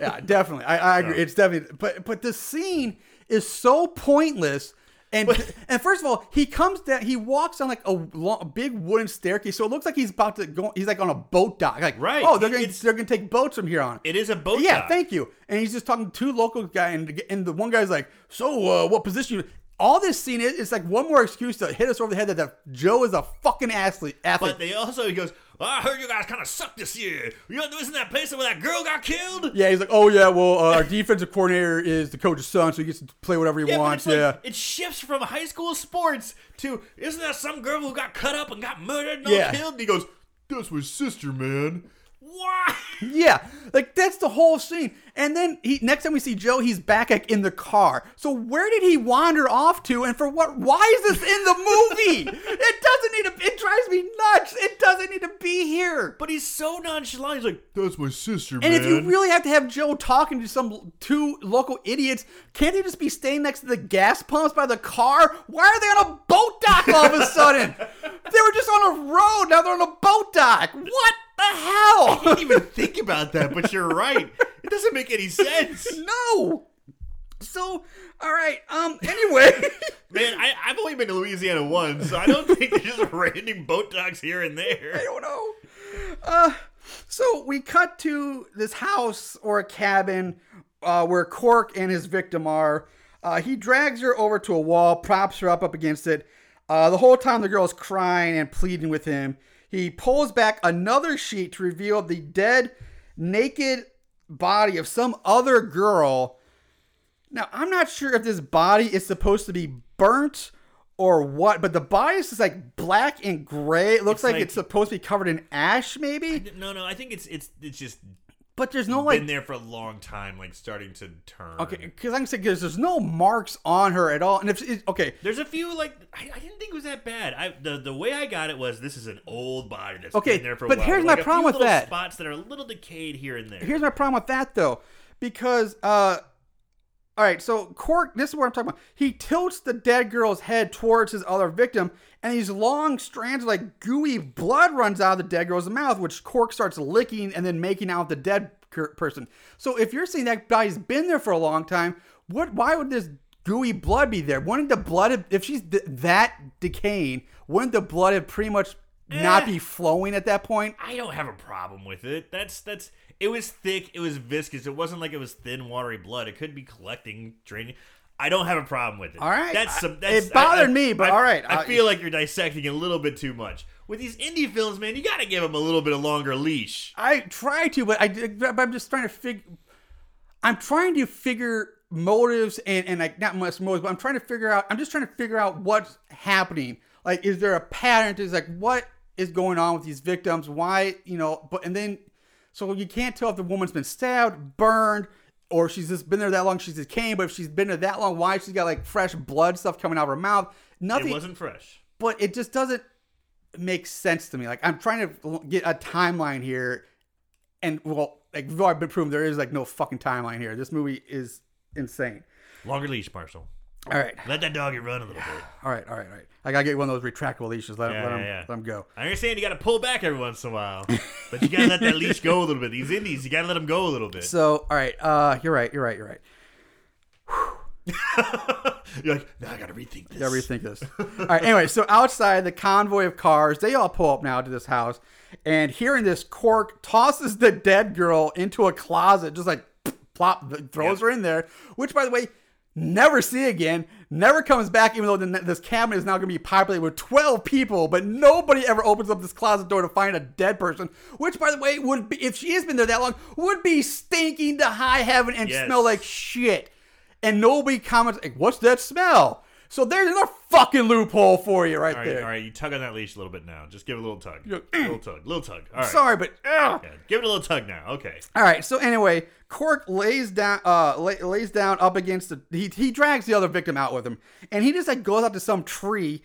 yeah, definitely. I, I agree. It's definitely, but but the scene is so pointless. And and first of all, he comes down. He walks down like a, long, a big wooden staircase, so it looks like he's about to go. He's like on a boat dock. Like, Right. Oh, they're gonna they're gonna take boats from here on. It is a boat. yeah, dock. thank you. And he's just talking to two local guy, and and the one guy's like, "So, uh, what position?" you all this scene is it's like one more excuse to hit us over the head that, that Joe is a fucking athlete. athlete. But they also he goes. "Oh, I heard you guys kind of suck this year. You know, isn't that place where that girl got killed? yeah, he's like, oh yeah, well, uh, our defensive coordinator is the coach's son, so he gets to play whatever he Yeah, wants. like, yeah, it shifts from high school sports to isn't that some girl who got cut up and got murdered and Yeah. killed? And he goes, "That's my sister, man." Why? Yeah, like that's the whole scene. And then he next time we see Joe, he's back in the car. So where did he wander off to, and for what? Why is this in the movie? it doesn't need to. It drives me nuts. It doesn't need to be here. But he's so nonchalant. He's like, "That's my sister, And man." if you really have to have Joe talking to some two local idiots, can't they just be staying next to the gas pumps by the car? Why are they on a boat dock all of a sudden? they were just on a road. Now they're on a boat dock. What the hell? I didn't even think about that, but you're right. It doesn't make any sense. No. So, all right. Um. Anyway, Man, I, I've only been to Louisiana once, so I don't think there's just random boat docks here and there. I don't know. Uh. So we cut to this house or a cabin, uh, where Cork and his victim are. Uh, he drags her over to a wall, props her up up against it. Uh, the whole time the girl is crying and pleading with him. He pulls back another sheet to reveal the dead, naked body of some other girl Now, I'm not sure if this body is supposed to be burnt or what, but the body is just like black and gray. It looks like, like- it's supposed to be covered in ash, maybe. No, no, I think it's it's it's just But there's no like been there for a long time, like starting to turn. okay, because I'm saying there's, there's no marks on her at all. And if it, okay, There's a few like I, I didn't think it was that bad. I the the way I got it was this is an old body that's Okay, been there for a but here's Like, my problem with that. Spots that are a little decayed here and there. here's my problem with that though, because uh, all right, so Cork, this is what I'm talking about. He tilts the dead girl's head towards his other victim, and these long strands of like gooey blood runs out of the dead girl's mouth, which Cork starts licking and then making out the dead cur- person. So if you're saying that guy's been there for a long time, what? Why would this gooey blood be there? Wouldn't the blood, have, if she's th- that decaying, wouldn't the blood have pretty much not Eh. be flowing at that point? I don't have a problem with it. That's that's it was thick, it was viscous. It wasn't like it was thin, watery blood. It could be collecting, draining. I don't have a problem with it. All right. that's some. That's, it bothered I- I- me, but I- all right. I I- feel like you're dissecting a little bit too much with these indie films, man. You got to give them a little bit of longer leash. I try to, but I, but I'm just trying to figure. I'm trying to figure motives and and like not much motives, but I'm trying to figure out. I'm just trying to figure out what's happening. Like, is there a pattern? Is like what is going on with these victims? Why you know? But and then so you can't tell if the woman's been stabbed, burned, or she's just been there that long. She's decaying. But if she's been there that long, why she's got like fresh blood stuff coming out of her mouth? Nothing. It wasn't fresh. but it just doesn't make sense to me. Like I'm trying to get a timeline here, and well, like we've already been proven there is like no fucking timeline here. This movie is insane. Longer leash, Marshall. All right, Let that doggy run a little bit. all right, all right, all right. I gotta get one of those retractable leashes. Let, Yeah, let, him, yeah, yeah. let him go. I understand you got to pull back every once in a while, but you got to let that leash go a little bit. These indies, you got to let them go a little bit. So, all right, uh, you're right, you're right, you're right. You're like, now I got to rethink this. Gotta rethink this. All right. Anyway, so outside the convoy of cars, they all pull up now to this house, and hearing this, Cork tosses the dead girl into a closet, just like plop, throws Yep. her in there. Which, by the way, never see again. Never comes back, even though the, this cabinet is now going to be populated with twelve people. But nobody ever opens up this closet door to find a dead person. Which, by the way, would be if she has been there that long, would be stinking to high heaven and Yes. smell like shit. And nobody comments like, "What's that smell?" So there's a fucking loophole for you right All right, there. all right. You tug on that leash a little bit now. Just give it a little tug. A little tug. Little tug. All right. Sorry, but. Yeah, give it a little tug now. Okay. all right. So anyway, Cork lays down, uh, lay, lays down up against the. He he drags the other victim out with him, and he just like goes up to some tree.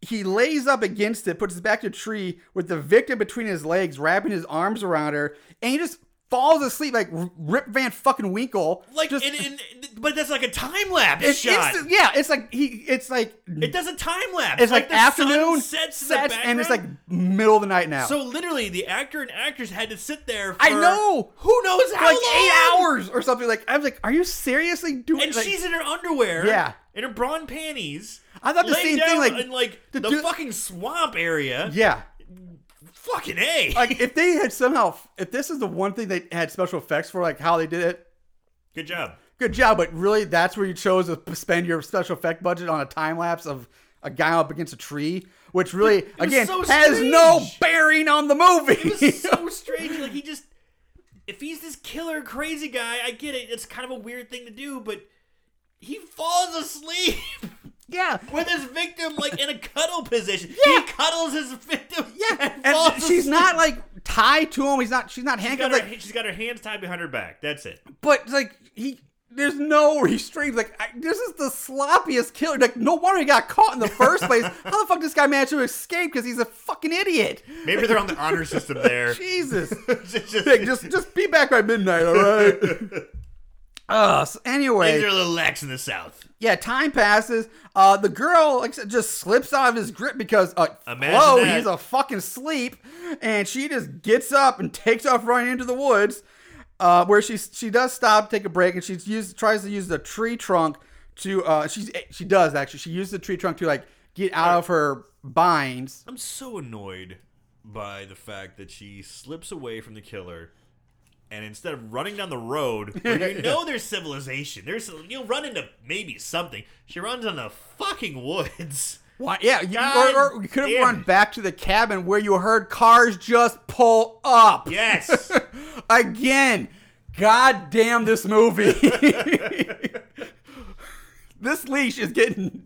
He lays up against it, puts his back to the tree with the victim between his legs, wrapping his arms around her, and he just falls asleep like Rip Van fucking Winkle. Like, just, in, in, but that's like a time lapse it's shot. instant- yeah, it's like he, it's like It does a time lapse. it's like, the afternoon sets, in the and it's like middle of the night now. So literally, the actor and actress had to sit there. For I know. Who knows how like long? eight hours or something. Like I was like, are you seriously doing? And like, she's in her underwear. Yeah. In her brawn panties. I thought the same thing, like, in like the the, dude- fucking swamp area. yeah. Fucking a. Like if they had somehow, if this is the one thing they had special effects for, like how they did it, Good job. good job. But really, that's where you chose to spend your special effect budget on a time lapse of a guy up against a tree, which really, was again, so has no bearing on the movie. It was so strange. Like he just, if he's this killer crazy guy, I get it. It's kind of a weird thing to do, but he falls asleep yeah. with his victim like in a cuddle position. Yeah. He cuddles his victim. Yeah, and, and she's asleep. not like tied to him. He's not. She's not She's handcuffed. got, her, Like she's got her hands tied behind her back. That's it. But like he, there's no restraint. Like I, this is the sloppiest killer. Like no wonder he got caught in the first place. How the fuck this guy managed to escape? Because he's a fucking idiot. Maybe they're on the honor system there. Jesus. Just- just- Vic, just just be back by midnight, all right? Uh, so Things are a little lax in the South. yeah, time passes. Uh, the girl like just slips out of his grip because uh, Flo, he's a fucking sleep, and she just gets up and takes off running into the woods. Uh, where she she does stop, take a break, and she tries to use the tree trunk to uh she's she does actually she used the tree trunk to like get out of her binds. I'm so annoyed by the fact that she slips away from the killer, and instead of running down the road, where you know there's civilization, there's you'll run into maybe something. She runs in the fucking woods. Why? Yeah, you, or, or you could have run back to the cabin where you heard cars just pull up. Yes, Again, god damn this movie. this leash is getting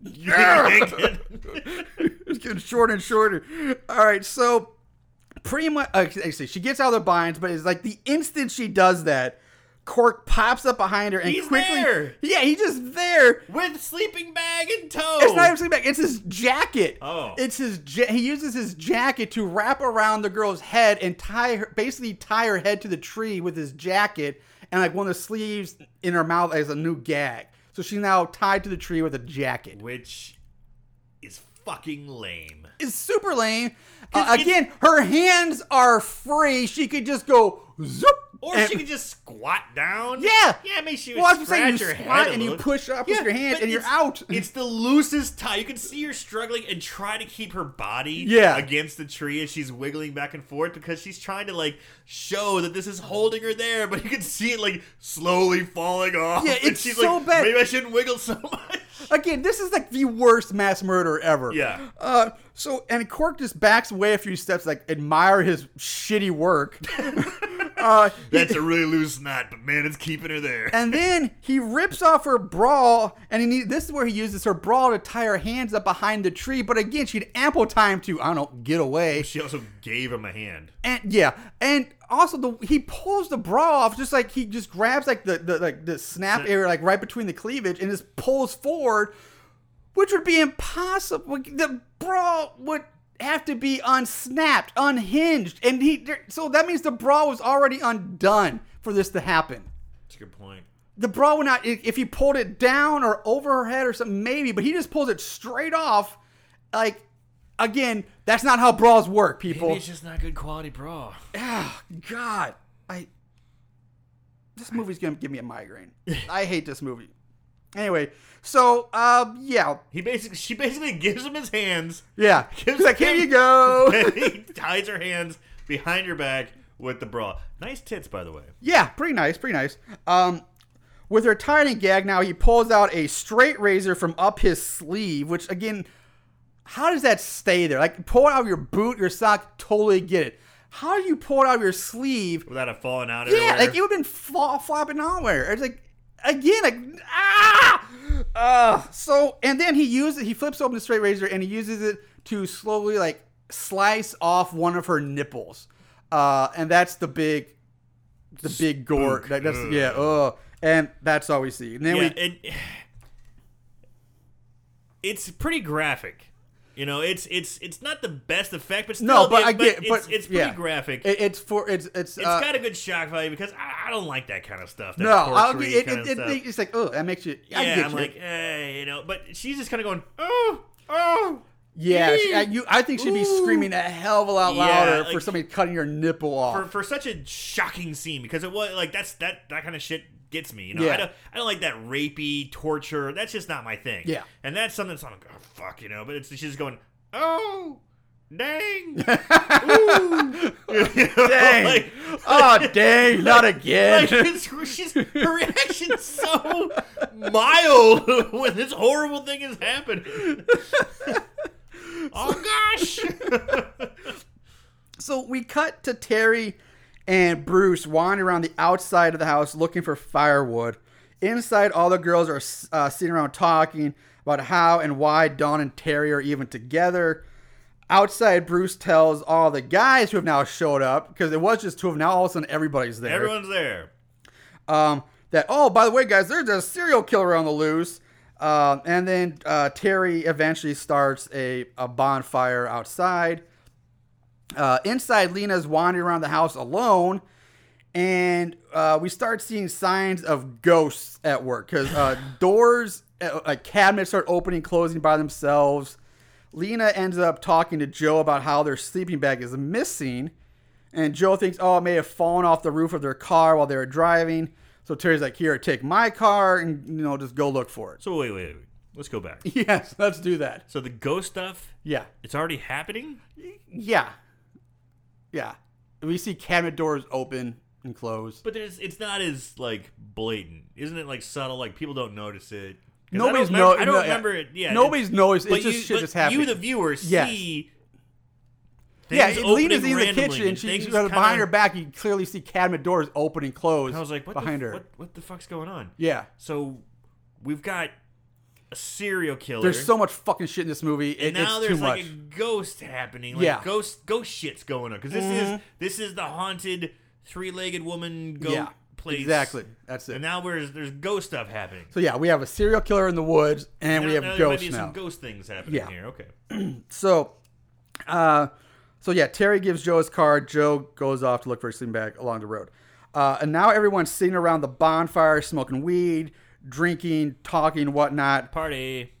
it's getting shorter and shorter. All right, so pretty much uh, actually she gets out of the binds, but it's like the instant she does that, Cork pops up behind her and He's quickly there. Yeah, he's just there. with sleeping bag in tow. It's not even sleeping bag. It's his jacket. Oh. It's his. Ja- he uses his jacket to wrap around the girl's head and tie her, basically tie her head to the tree with his jacket and like one of the sleeves in her mouth as a new gag. So she's now tied to the tree with a jacket. which is fucking lame. It's super lame. Again, her hands are free. She could just go zoop. Or and- she could just squat down. Yeah. Yeah, maybe she would Well, I was scratch saying you her squat and you push up with your hand and you're out. It's the loosest tie. You can see her struggling and try to keep her body Yeah. against the tree as she's wiggling back and forth because she's trying to like show that this is holding her there, but you can see it like slowly falling off. Yeah, it's so like, bad. Maybe I shouldn't wiggle so much. Again, this is like the worst mass murder ever. Yeah. Uh, so and Cork just backs away a few steps, like admire his shitty work. Uh, That's a really loose knot, but man, it's keeping her there. and then he rips off her bra, and he need, this is where he uses her bra to tie her hands up behind the tree. But again, she had ample time to, I don't know, get away. She also gave him a hand. And yeah, and also the he pulls the bra off just like he just grabs like the, the like the snap Snap. area like right between the cleavage and just pulls forward, which would be impossible. The bra would have to be unsnapped, unhinged, and he so that means the bra was already undone for this to happen. That's a good point. The bra would not if he pulled it down or over her head or something maybe, but he just pulls it straight off. Like again, that's not how bras work, people. Maybe it's just not good quality bra. Ah, God, I. This movie's gonna give me a migraine. I hate this movie. Anyway, so um, yeah, He basically, she basically gives him his hands. yeah. Gives He's like, here him- you go. and he ties her hands behind her back with the bra. Nice tits, by the way. yeah, pretty nice, pretty nice. Um, with her and gagged, now he pulls out a straight razor from up his sleeve, which again, how does that stay there? Like pull it out of your boot, your sock, totally get it. How do you pull it out of your sleeve Without it falling out Yeah, everywhere. like it would have been fla- flopping nowhere. It's like again, like ah, uh, so and then he uses he flips open the straight razor and he uses it to slowly like slice off one of her nipples, uh, and that's the big, the big gore. That, that's Ugh. yeah, uh, and that's all we see. And then yeah, we it, it's pretty graphic. You know, it's it's it's not the best effect, but still, no, but it- I get, it's, but it's pretty yeah. graphic. It, it's for it's it's. It's uh, got a good shock value because I, I don't like that kind of stuff. That no, I'll, tortury it, it, it's like oh, that makes you. I yeah, get I'm you. like, eh, you know, but she's just kind of going, oh, oh. yeah, she. I, you, I think she'd be Ooh. screaming a hell of a lot Yeah, louder for somebody cutting your nipple off. for, for such a shocking scene because it was like that's that that kind of shit gets me. You know, Yeah. I don't I don't like that rapey torture. That's just not my thing. Yeah. and that's something that's like, oh fuck, you know. But it's she's just going, oh, dang, ooh, You know, Dang. like- oh dang, not again. Like she's her reaction's so mild when this horrible thing has happened. oh gosh. so we cut to Terry and Bruce wandering around the outside of the house looking for firewood. Inside, all the girls are uh, sitting around talking about how and why Dawn and Terry are even together. Outside, Bruce tells all the guys who have now showed up because it was just two of them. Now all of a sudden, everybody's there. Everyone's there. um, that oh by the way guys there's a serial killer on the loose um, and then uh, terry eventually starts a, a bonfire outside uh, inside lena's wandering around the house alone and uh, we start seeing signs of ghosts at work because uh, doors uh, like cabinets start opening closing by themselves lena ends up talking to joe about how their sleeping bag is missing and Joe thinks, oh, it may have fallen off the roof of their car while they were driving. So Terry's like, here, take my car and, you know, just go look for it. So wait, wait, wait. Let's go back. Yes, let's do that. So the ghost stuff, Yeah. it's already happening. Yeah. Yeah. We see cabinet doors open and close. But there's, it's not as like blatant, isn't it? Like subtle, like people don't notice it. 'Cause Nobody's I don't, remember, no- I don't no, yeah. remember it. Yeah, Nobody's noticed. It's just shit but that's happening. You, the viewer, Yes. see. yeah, things Lena's opening in the randomly kitchen. and She, things she's kinda- behind her back. You clearly see cabinet doors open and close. And I was like, what behind the, her. What, what the fuck's going on? Yeah. So we've got a serial killer. There's so much fucking shit in this movie. It, and now there's like much. a ghost happening. Like Yeah. Mm-hmm. ghost ghost shit's going on because this is this is the haunted three-legged woman goat yeah. place. Exactly. That's it. And now there's there's ghost stuff happening. so yeah, we have a serial killer in the woods, and now, we have now there might ghosts be now. some ghost things happening Yeah. here. Okay. So, uh, so yeah, Terry gives Joe his card. Joe goes off to look for his sleeping bag along the road. Uh, and now everyone's sitting around the bonfire, smoking weed, drinking, talking, whatnot. Party.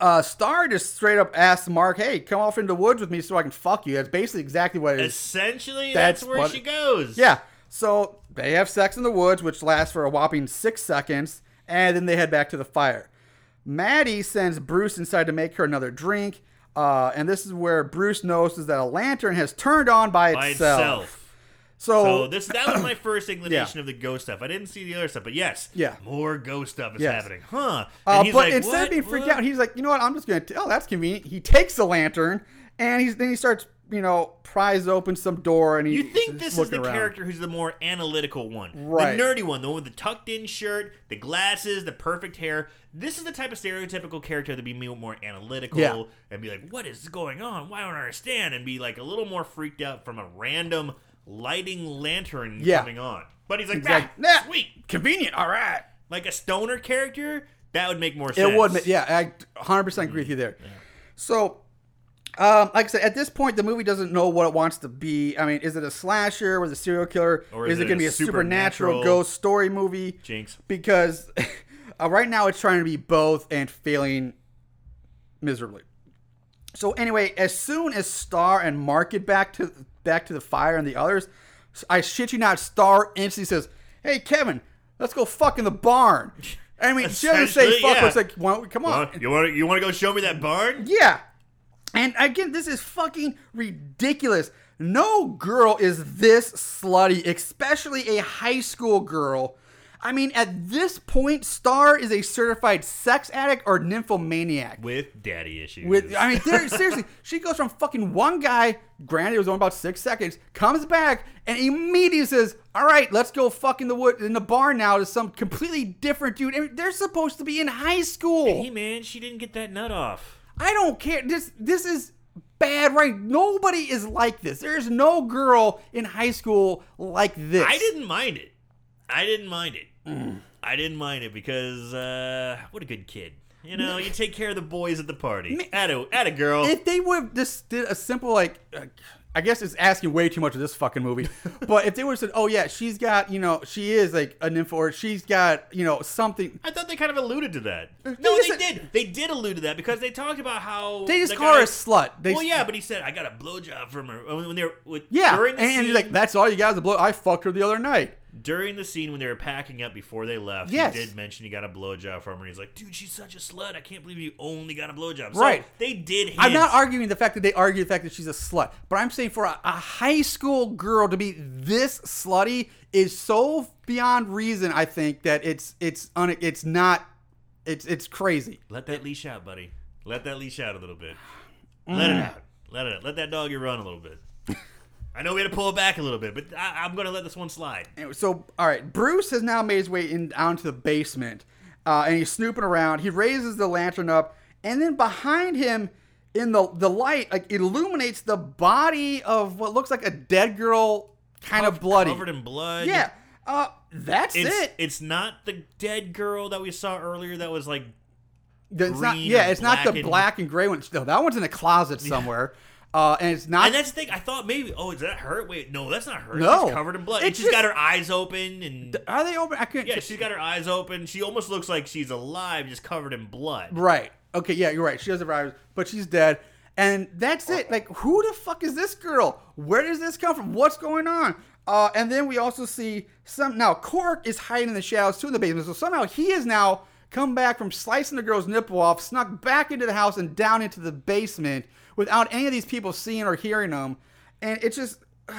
Uh, Star just straight up asks Mark, "Hey, come off into the woods with me so I can fuck you." That's basically exactly what it is. Essentially, That's that's, where what- she goes. Yeah. So they have sex in the woods, which lasts for a whopping six seconds, and then they head back to the fire. Maddie sends Bruce inside to make her another drink, uh, and this is where Bruce notices that a lantern has turned on by, By itself. So, So this that was my first inclination of the ghost stuff. I didn't see the other stuff, but yes, Yeah. more ghost stuff is Yes. happening, huh? uh, he's but like, instead what? of being freaked What? out, he's like, you know what? I'm just gonna. T- oh, that's convenient. He takes the lantern, and he's then he starts you know, pries open some door and he. You think this is the around. character who's the more analytical one, Right. the nerdy one, the one with the tucked-in shirt, the glasses, the perfect hair. This is the type of stereotypical character to be more more analytical Yeah. and be like, "What is going on? Why don't I understand?" And be like a little more freaked out from a random lighting lantern Yeah. coming on. But he's like, Exactly. "Ah, Yeah. sweet." Convenient. All right. Like a stoner character, that would make more sense. It would, ma- yeah, I 100% agree with you there. So, um, like I said, at this point, the movie doesn't know what it wants to be. I mean, is it a slasher? Was it a serial killer? Or is, it going to be a a supernatural, supernatural- ghost story movie? Jinx. Because uh, right now it's trying to be both and failing miserably. So anyway, as soon as Star and Mark get back to back to the fire and the others, I shit you not, Star instantly says, "Hey Kevin, let's go fuck in the barn." I mean, she doesn't say fuck, yeah. it's like, why don't we- come on. Well, you want you want to go show me that barn? Yeah. And again, this is fucking ridiculous. No girl is this slutty, especially a high school girl. I mean, at this point, Star is a certified sex addict or nymphomaniac. With daddy issues. With, I mean, seriously, she goes from fucking one guy, granted it was only about six seconds, comes back and immediately says, "All right, let's go fuck in the wood in the barn now to some completely different dude." And they're supposed to be in high school. hey man, she didn't get that nut off. I don't care. This this is bad, right? Nobody is like this. There's no girl in high school like this. I didn't mind it. I didn't mind it. Mm. I didn't mind it because uh, what a good kid. You know, you take care of the boys at the party. At a, at a girl. If they would have just did a simple like, uh, I guess it's asking way too much of this fucking movie. but if they would have said, "Oh yeah, she's got you know, she is like a nympho, or she's got you know something," I thought they kind of alluded to that. No, they did. They did allude to that because they talked about how they just the call her a slut. They, well, yeah, but he said I got a blowjob from her when they were with, yeah, during the and, and you're like, "That's all you got is a blow." I fucked her the other night. During the scene when they were packing up before they left. Yes. he did mention he got a blowjob from her. He's like, dude, she's such a slut. I can't believe you only got a blowjob. So Right. they did. Hint. I'm not arguing the fact that they argue the fact that she's a slut, but I'm saying for a, a high school girl to be this slutty is so beyond reason. I think that it's it's un, it's not it's it's crazy. Let that leash out, buddy. Let that leash out a little bit. Mm. Let it out. Let it out. Let that doggy run a little bit. I know we had to pull it back a little bit, but I, I'm going to let this one slide. Anyway, so all right, Bruce has now made his way in down to the basement, uh, and he's snooping around. He raises the lantern up, and then behind him, in the the light, like illuminates the body of what looks like a dead girl, kind of bloody. Covered in blood. yeah, uh, that's It's, it. it's not the dead girl that we saw earlier that was like It's not, yeah, it's not the black and- and gray one. No, that one's in a closet somewhere. Uh, and it's not. And that's the thing. I thought maybe, oh, is that her? Wait, no, that's not her. No. she's covered in blood. It's and she's just- got her eyes open, and are they open? I couldn't. yeah, she's got her eyes open. She almost looks like she's alive, just covered in blood. Right. Okay. Yeah, you're right. She has a virus, but she's dead. And that's it. Like, who the fuck is this girl? Where does this come from? What's going on? Uh, and then we also see some. Now, Cork is hiding in the shadows too in the basement. So somehow he has now come back from slicing the girl's nipple off, snuck back into the house and down into the basement without any of these people seeing or hearing him. And it's just.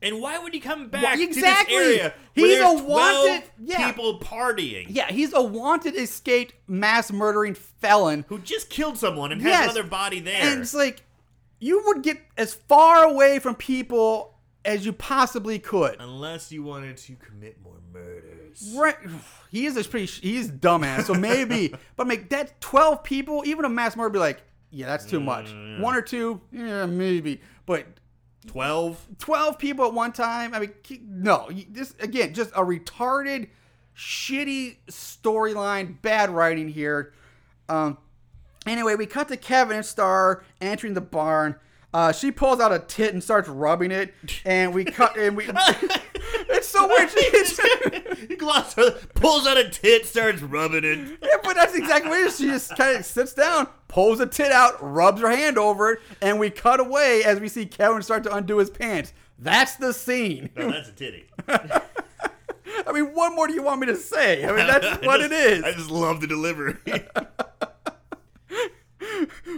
And why would he come back Well, exactly. to this area He's a wanted- yeah. people partying Yeah, he's a wanted escaped mass murdering felon who just killed someone and Yes. has another body there? And it's like you would get as far away from people as you possibly could. Unless you wanted to commit more murders. Right? He is a pretty. He's dumbass. So maybe, but make that twelve people, even a mass murder, be like, yeah, that's too much. One or two, yeah, maybe. But 12? twelve people at one time. I mean, no. This again, just a retarded, shitty storyline, bad writing here. Um. Anyway, we cut to Kevin and Star entering the barn. Uh, she pulls out a tit and starts rubbing it, and we cut and we. it's so weird. It's, he glossed her, pulls out a tit, starts rubbing it. yeah, but that's exactly what it is. She just kind of sits down, pulls a tit out, rubs her hand over it, and we cut away as we see Kevin start to undo his pants. That's the scene. No, that's a titty. I mean, what more do you want me to say? I mean, that's I what just- it is. I just love the delivery.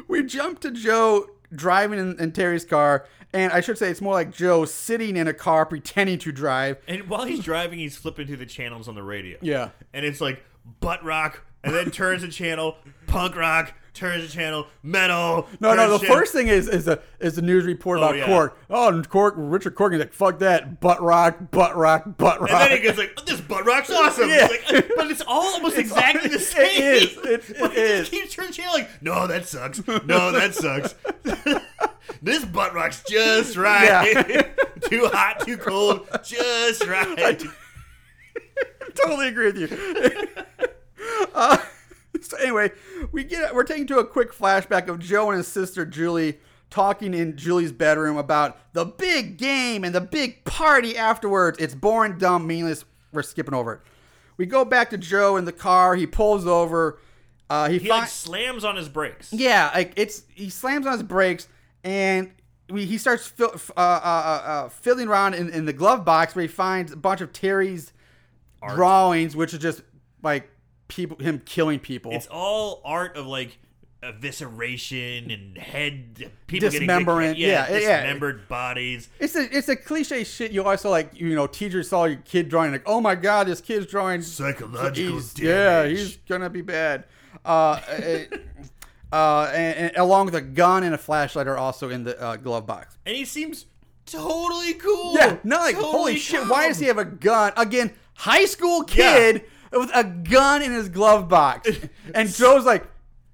we jump to Joe driving in, in Terry's car, and I should say it's more like Joe sitting in a car pretending to drive. and while he's driving, he's flipping through the channels on the radio. Yeah. And it's like butt rock, and then turns the channel, punk rock, turns the channel, metal. No, no. The first thing is is a is a news report Oh, about yeah. Cork. Oh, and Cork, Richard Cork. He's like, fuck that, butt rock, butt rock, butt rock. And then he goes like, "This butt rock's awesome." Yeah. It's like, but it's all almost It's exactly all- the same. is. It- it he just keeps turning the channel like, "No, that sucks. No, that sucks." this butt rock's just right. Yeah. too hot, too cold, just right. totally agree with you. uh, so anyway, we get we're taken to a quick flashback of Joe and his sister Julie talking in Julie's bedroom about the big game and the big party afterwards. It's boring, dumb, meaningless. We're skipping over it. We go back to Joe in the car. He pulls over. Uh, he He finds like slams on his brakes. yeah, like it's he slams on his brakes and we, he starts fill, uh, uh, uh, uh, fiddling around in, in the glove box where he finds a bunch of Terry's drawings, which is just like people him killing people. It's all art of like evisceration and head people Dismemberment, getting yeah, yeah, yeah. dismembered bodies. It's a it's a cliche shit. You saw like you know teachers saw your kid drawing like oh my god this kid's drawing Psychological he's, damage. yeah he's gonna be bad. Uh, it- uh, and, and along with a gun and a flashlight are also in the uh, glove box. and he seems totally cool. Yeah, no, like Totally holy shit! Why does he have a gun again? High school kid with a gun in his glove box, and Joe's like,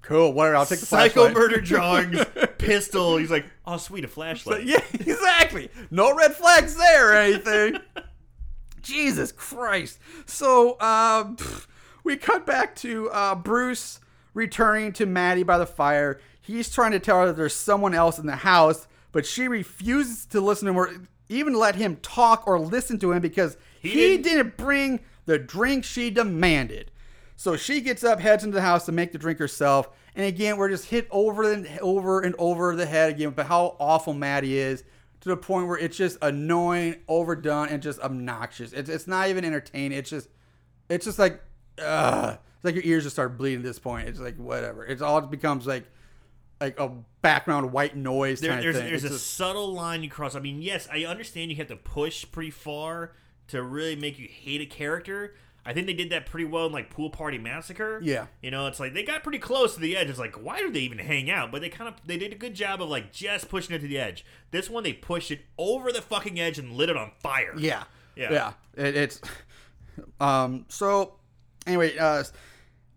"Cool, whatever. I'll take the Psycho flashlight." murder drawings, pistol. He's like, oh sweet, a flashlight. Yeah, exactly. No red flags there or anything. Jesus Christ. So uh, pff, we cut back to uh, Bruce returning to Maddie by the fire. He's trying to tell her that there's someone else in the house, but she refuses to listen to him or even let him talk or listen to him because he, didn't- didn't bring the drink she demanded. So she gets up, heads into the house to make the drink herself. And again, we're just hit over and over and over the head again about how awful Maddie is to the point where it's just annoying, overdone, and just obnoxious. It's, it's not even entertaining. It's just, it's just like, ugh. It's like your ears just start bleeding at this point. It's like whatever. It's all just becomes like, like a background white noise There, kind there's of thing. there's It's a just- subtle line you cross. I mean, yes, I understand you have to push pretty far to really make you hate a character. I think they did that pretty well in like Pool Party Massacre. Yeah. you know, it's like they got pretty close to the edge. It's like, why do they even hang out? But they kind of they did a good job of like just pushing it to the edge. This one they pushed it over the fucking edge and lit it on fire. Yeah. Yeah. Yeah. It, it's um so anyway, uh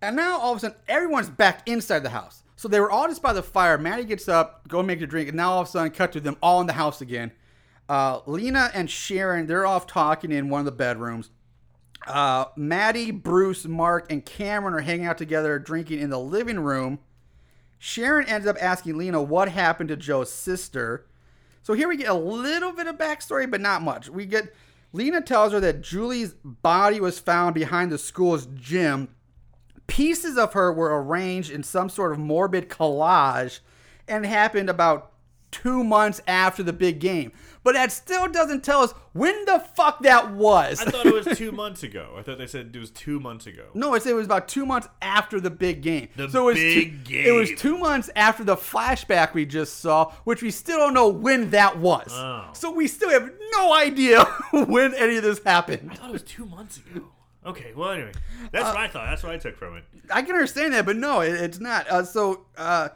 and now all of a sudden everyone's back inside the house. So they were all just by the fire. Maddie gets up, go make a drink, and now all of a sudden cut to them all in the house again. Uh, Lena and Sharon, they're off talking in one of the bedrooms. Uh, Maddie, Bruce, Mark, and Cameron are hanging out together drinking in the living room. Sharon ends up asking Lena what happened to Joe's sister. So here we get a little bit of backstory, but not much. We get Lena tells her that Julie's body was found behind the school's gym. Pieces of her were arranged in some sort of morbid collage and happened about two months after the big game. But that still doesn't tell us when the fuck that was. I thought it was two months ago. I thought they said it was two months ago. No, I said it was about two months after the big game. The so it was big two, It was two months after the flashback we just saw, which we still don't know when that was. Oh. So we still have no idea when any of this happened. I thought it was two months ago. Okay, well anyway, that's what I thought. That's what I took from it. I can understand that, but no, it, it's not. Uh, so uh,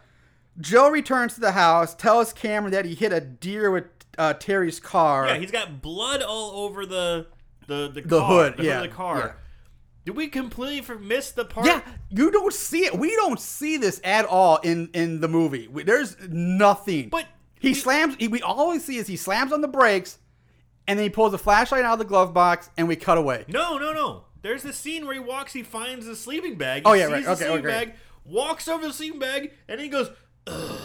Joe returns to the house, tells Cameron that he hit a deer with uh, Terry's car. Yeah, he's got blood all over the the the, The car, hood, the yeah, of the car. yeah. Did we completely miss the part? Yeah, you don't see it. We don't see this at all in in the movie. We, there's nothing. But he we- slams. He, we always see is he slams on the brakes, and then he pulls a flashlight out of the glove box, and we cut away. No, no, no. There's this scene where he walks, he finds the sleeping bag. He Oh, yeah, sees right. the Okay, sleeping okay. bag, walks over the sleeping bag, and he goes, Ugh.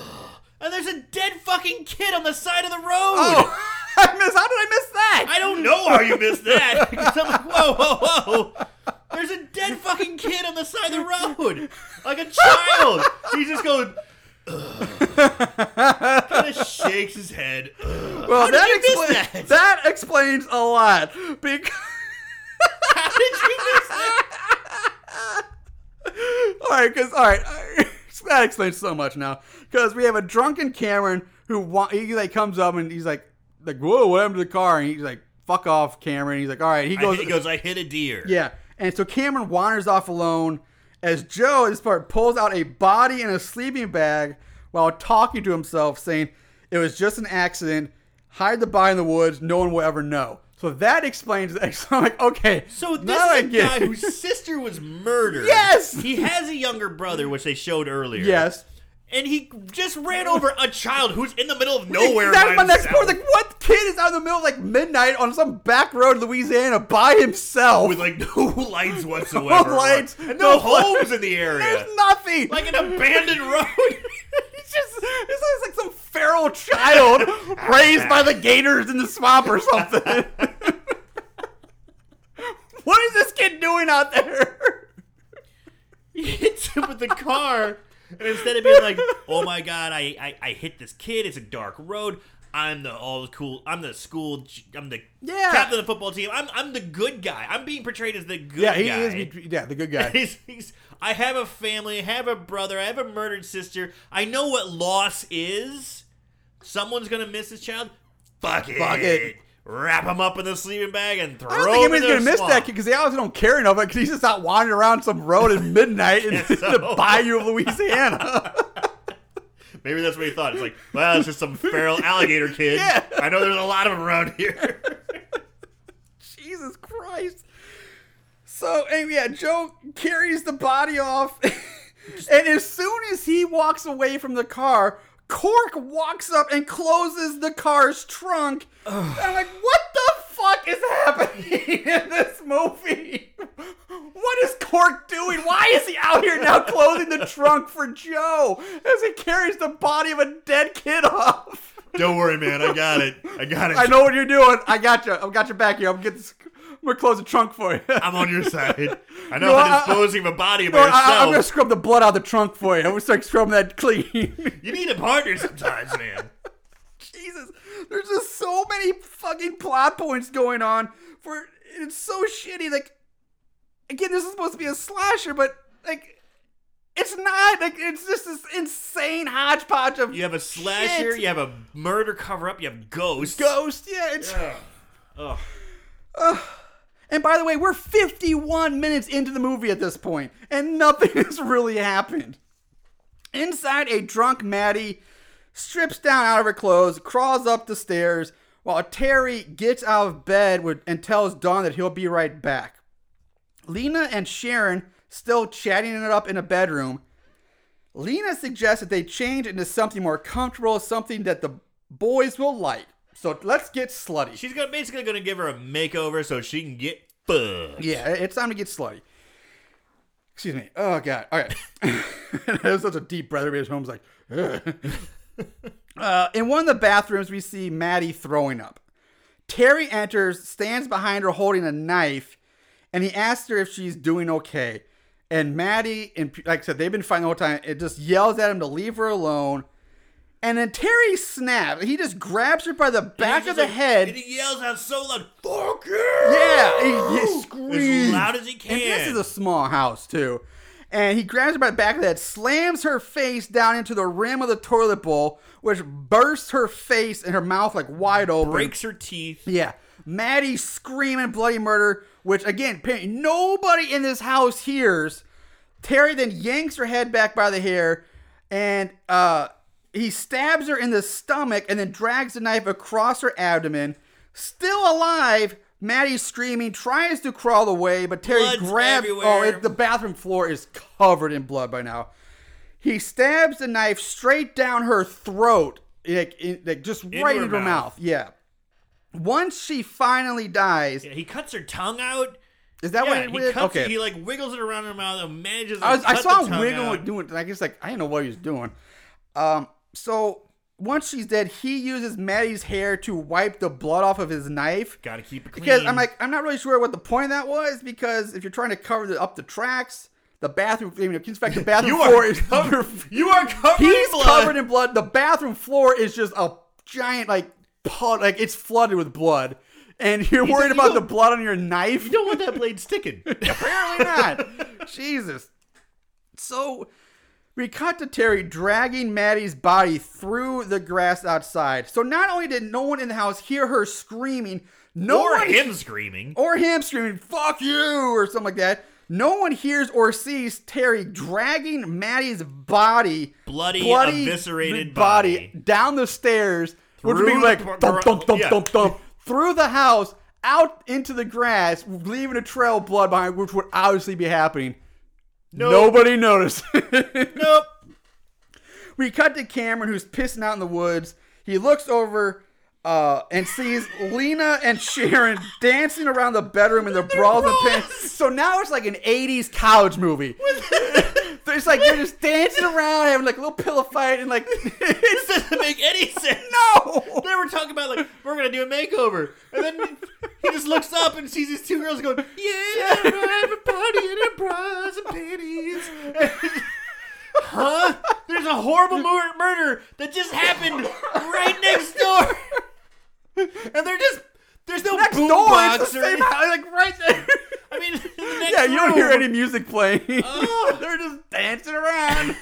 And there's a dead fucking kid on the side of the road. Oh, I miss. How did I miss that? I don't know how you missed that. I'm like, whoa, whoa, whoa. There's a dead fucking kid on the side of the road. Like a child. He's just goes, kind of shakes his head. Ugh. well, that, expla- that? that explains a lot because. How did you miss that? all right, because all right, that explains so much now. Because we have a drunken Cameron who wa- he like comes up and he's like, like, whoa, what happened to the car? And he's like, fuck off, Cameron. He's like, all right. He I- goes, he goes, I hit a deer. yeah. And so Cameron wanders off alone, as Joe, in this part, pulls out a body in a sleeping bag while talking to himself, saying, It was just an accident. Hide the body in the woods. No one will ever know. So that explains it. So I'm like, okay. So this now is a get guy it. whose sister was murdered. Yes! He has a younger brother, which they showed earlier. Yes. And he just ran over a child who's in the middle of nowhere. That's by my next himself point. Like, what kid is out in the middle of like midnight on some back road in Louisiana by himself? with like no lights whatsoever. No lights, And no no homes in the area. There's nothing. like an abandoned road. It's just it's like some feral child raised by the gators in the swamp or something. what is this kid doing out there? he hits him with the car. And instead of being like, "Oh my god, I, I I hit this kid. It's a dark road. I'm the all cool. I'm the school. I'm the Yeah. captain of the football team. I'm I'm the good guy. I'm being portrayed as the good Yeah, he guy. is. Yeah, the good guy. He's, he's, I have a family. I have a brother. I have a murdered sister. I know what loss is. Someone's gonna miss his child. Fuck it. Fuck it. Wrap him up in the sleeping bag and throw I don't him think in anybody's gonna miss swamp. that kid because they obviously don't care enough because he's just out wandering around some road at midnight in Guess the so. bayou of Louisiana. Maybe that's what he thought. It's like, well, it's just some feral alligator kid. Yeah. I know there's a lot of them around here. Jesus Christ. So, and yeah, Joe carries the body off, and as soon as he walks away from the car, Cork walks up and closes the car's trunk. I'm like, what the fuck is happening in this movie? What is Cork doing? Why is he out here now closing the trunk for Joe as he carries the body of a dead kid off? Don't worry, man. I got it. I got it. I know what you're doing. I got you. I've got your back here. I'm gonna, get this, I'm gonna close the trunk for you. I'm on your side. I know No, how disposing of a body by No, yourself. I, am gonna scrub the blood out of the trunk for you. I'm gonna start scrubbing that clean. You need a partner sometimes, man. Jesus, there's just so many fucking plot points going on. For it's so shitty. Like, again, this is supposed to be a slasher, but like, it's not. Like, it's just this insane hodgepodge of You have a slasher, shit. you have a murder cover up, you have ghosts. Ghosts. Yeah, it's. Ugh. And by the way, we're 51 minutes into the movie at this point, and nothing has really happened. Inside, a drunk Maddie strips down out of her clothes, crawls up the stairs, while Terry gets out of bed with, and tells Dawn that he'll be right back. Lena and Sharon still chatting it up in a bedroom. Lena suggests that they change into something more comfortable, something that the boys will like. So let's get slutty. She's gonna basically gonna give her a makeover so she can get fucked. Yeah, it's time to get slutty. Excuse me. Oh god. All right. that was such a deep breath. Everybody's home's like. "Ugh." uh, in one of the bathrooms, we see Maddie throwing up. Terry enters, stands behind her holding a knife, and he asks her if she's doing okay. And Maddie, and like I said, they've been fighting the whole time. It just yells at him to leave her alone. And then Terry snaps. He just grabs her by the back of the like- head. And he yells out so loud, "Fuck you!" Yeah, he, he screams As loud as he can. And this is a small house too. And he grabs her by the back of the head, slams her face down into the rim of the toilet bowl, which bursts her face and her mouth like wide open. breaks her teeth. Yeah. Maddie screaming bloody murder, which again, nobody in this house hears. Terry then yanks her head back by the hair and uh, he stabs her in the stomach and then drags the knife across her abdomen. Still alive, Maddie's screaming, tries to crawl away, but Terry Blood's grabs. Oh, it, the bathroom floor is covered in blood by now. He stabs the knife straight down her throat, like, in, like just right her into her mouth. mouth. Yeah. Once she finally dies, Yeah, he cuts her tongue out. is that yeah, what it he did? cuts Okay. He like wiggles it around her mouth and manages. To I, was, I saw him out. doing. I guess like I didn't know what he was doing. Um. So once she's dead, he uses Maddie's hair to wipe the blood off of his knife. Gotta keep it clean. Because I'm like, I'm not really sure what the point of that was. Because if you're trying to cover the, up the tracks, the bathroom, I mean, in fact, the bathroom you floor are is covered. You are covered. He's in blood. covered in blood. The bathroom floor is just a giant like pot, like it's flooded with blood. And you're worried you about the blood on your knife? You don't want that blade sticking. Apparently not. Jesus. So we cut to Terry dragging Maddie's body through the grass outside. So not only did no one in the house hear her screaming, no or one him screaming. or him screaming "fuck you" or something like that. No one hears or sees Terry dragging Maddie's body, Bloody, eviscerated body, body. down the stairs, which would be like the- thump, thump, thump, yeah. thump, thump, through the house, out into the grass, leaving a trail of blood behind, which would obviously be happening. Nope. Nobody noticed. Nope. We cut to Cameron, who's pissing out in the woods. He looks over uh, and sees Lena and Sharon dancing around the bedroom in their bras and pants. So now it's like an 80s college movie. It's like they're just dancing around, having like a little pillow fight, and like, This doesn't make any sense. no! They were talking about like we're gonna do a makeover, and then he just looks up and sees these two girls going, "Yeah, we're having a party in bras and panties." huh? There's a horrible mur- murder that just happened right next door, and they're just there's no Next boom door, box it's the or same house, like right there. I mean, the yeah, you don't hear any music playing. Oh. they're just dancing around.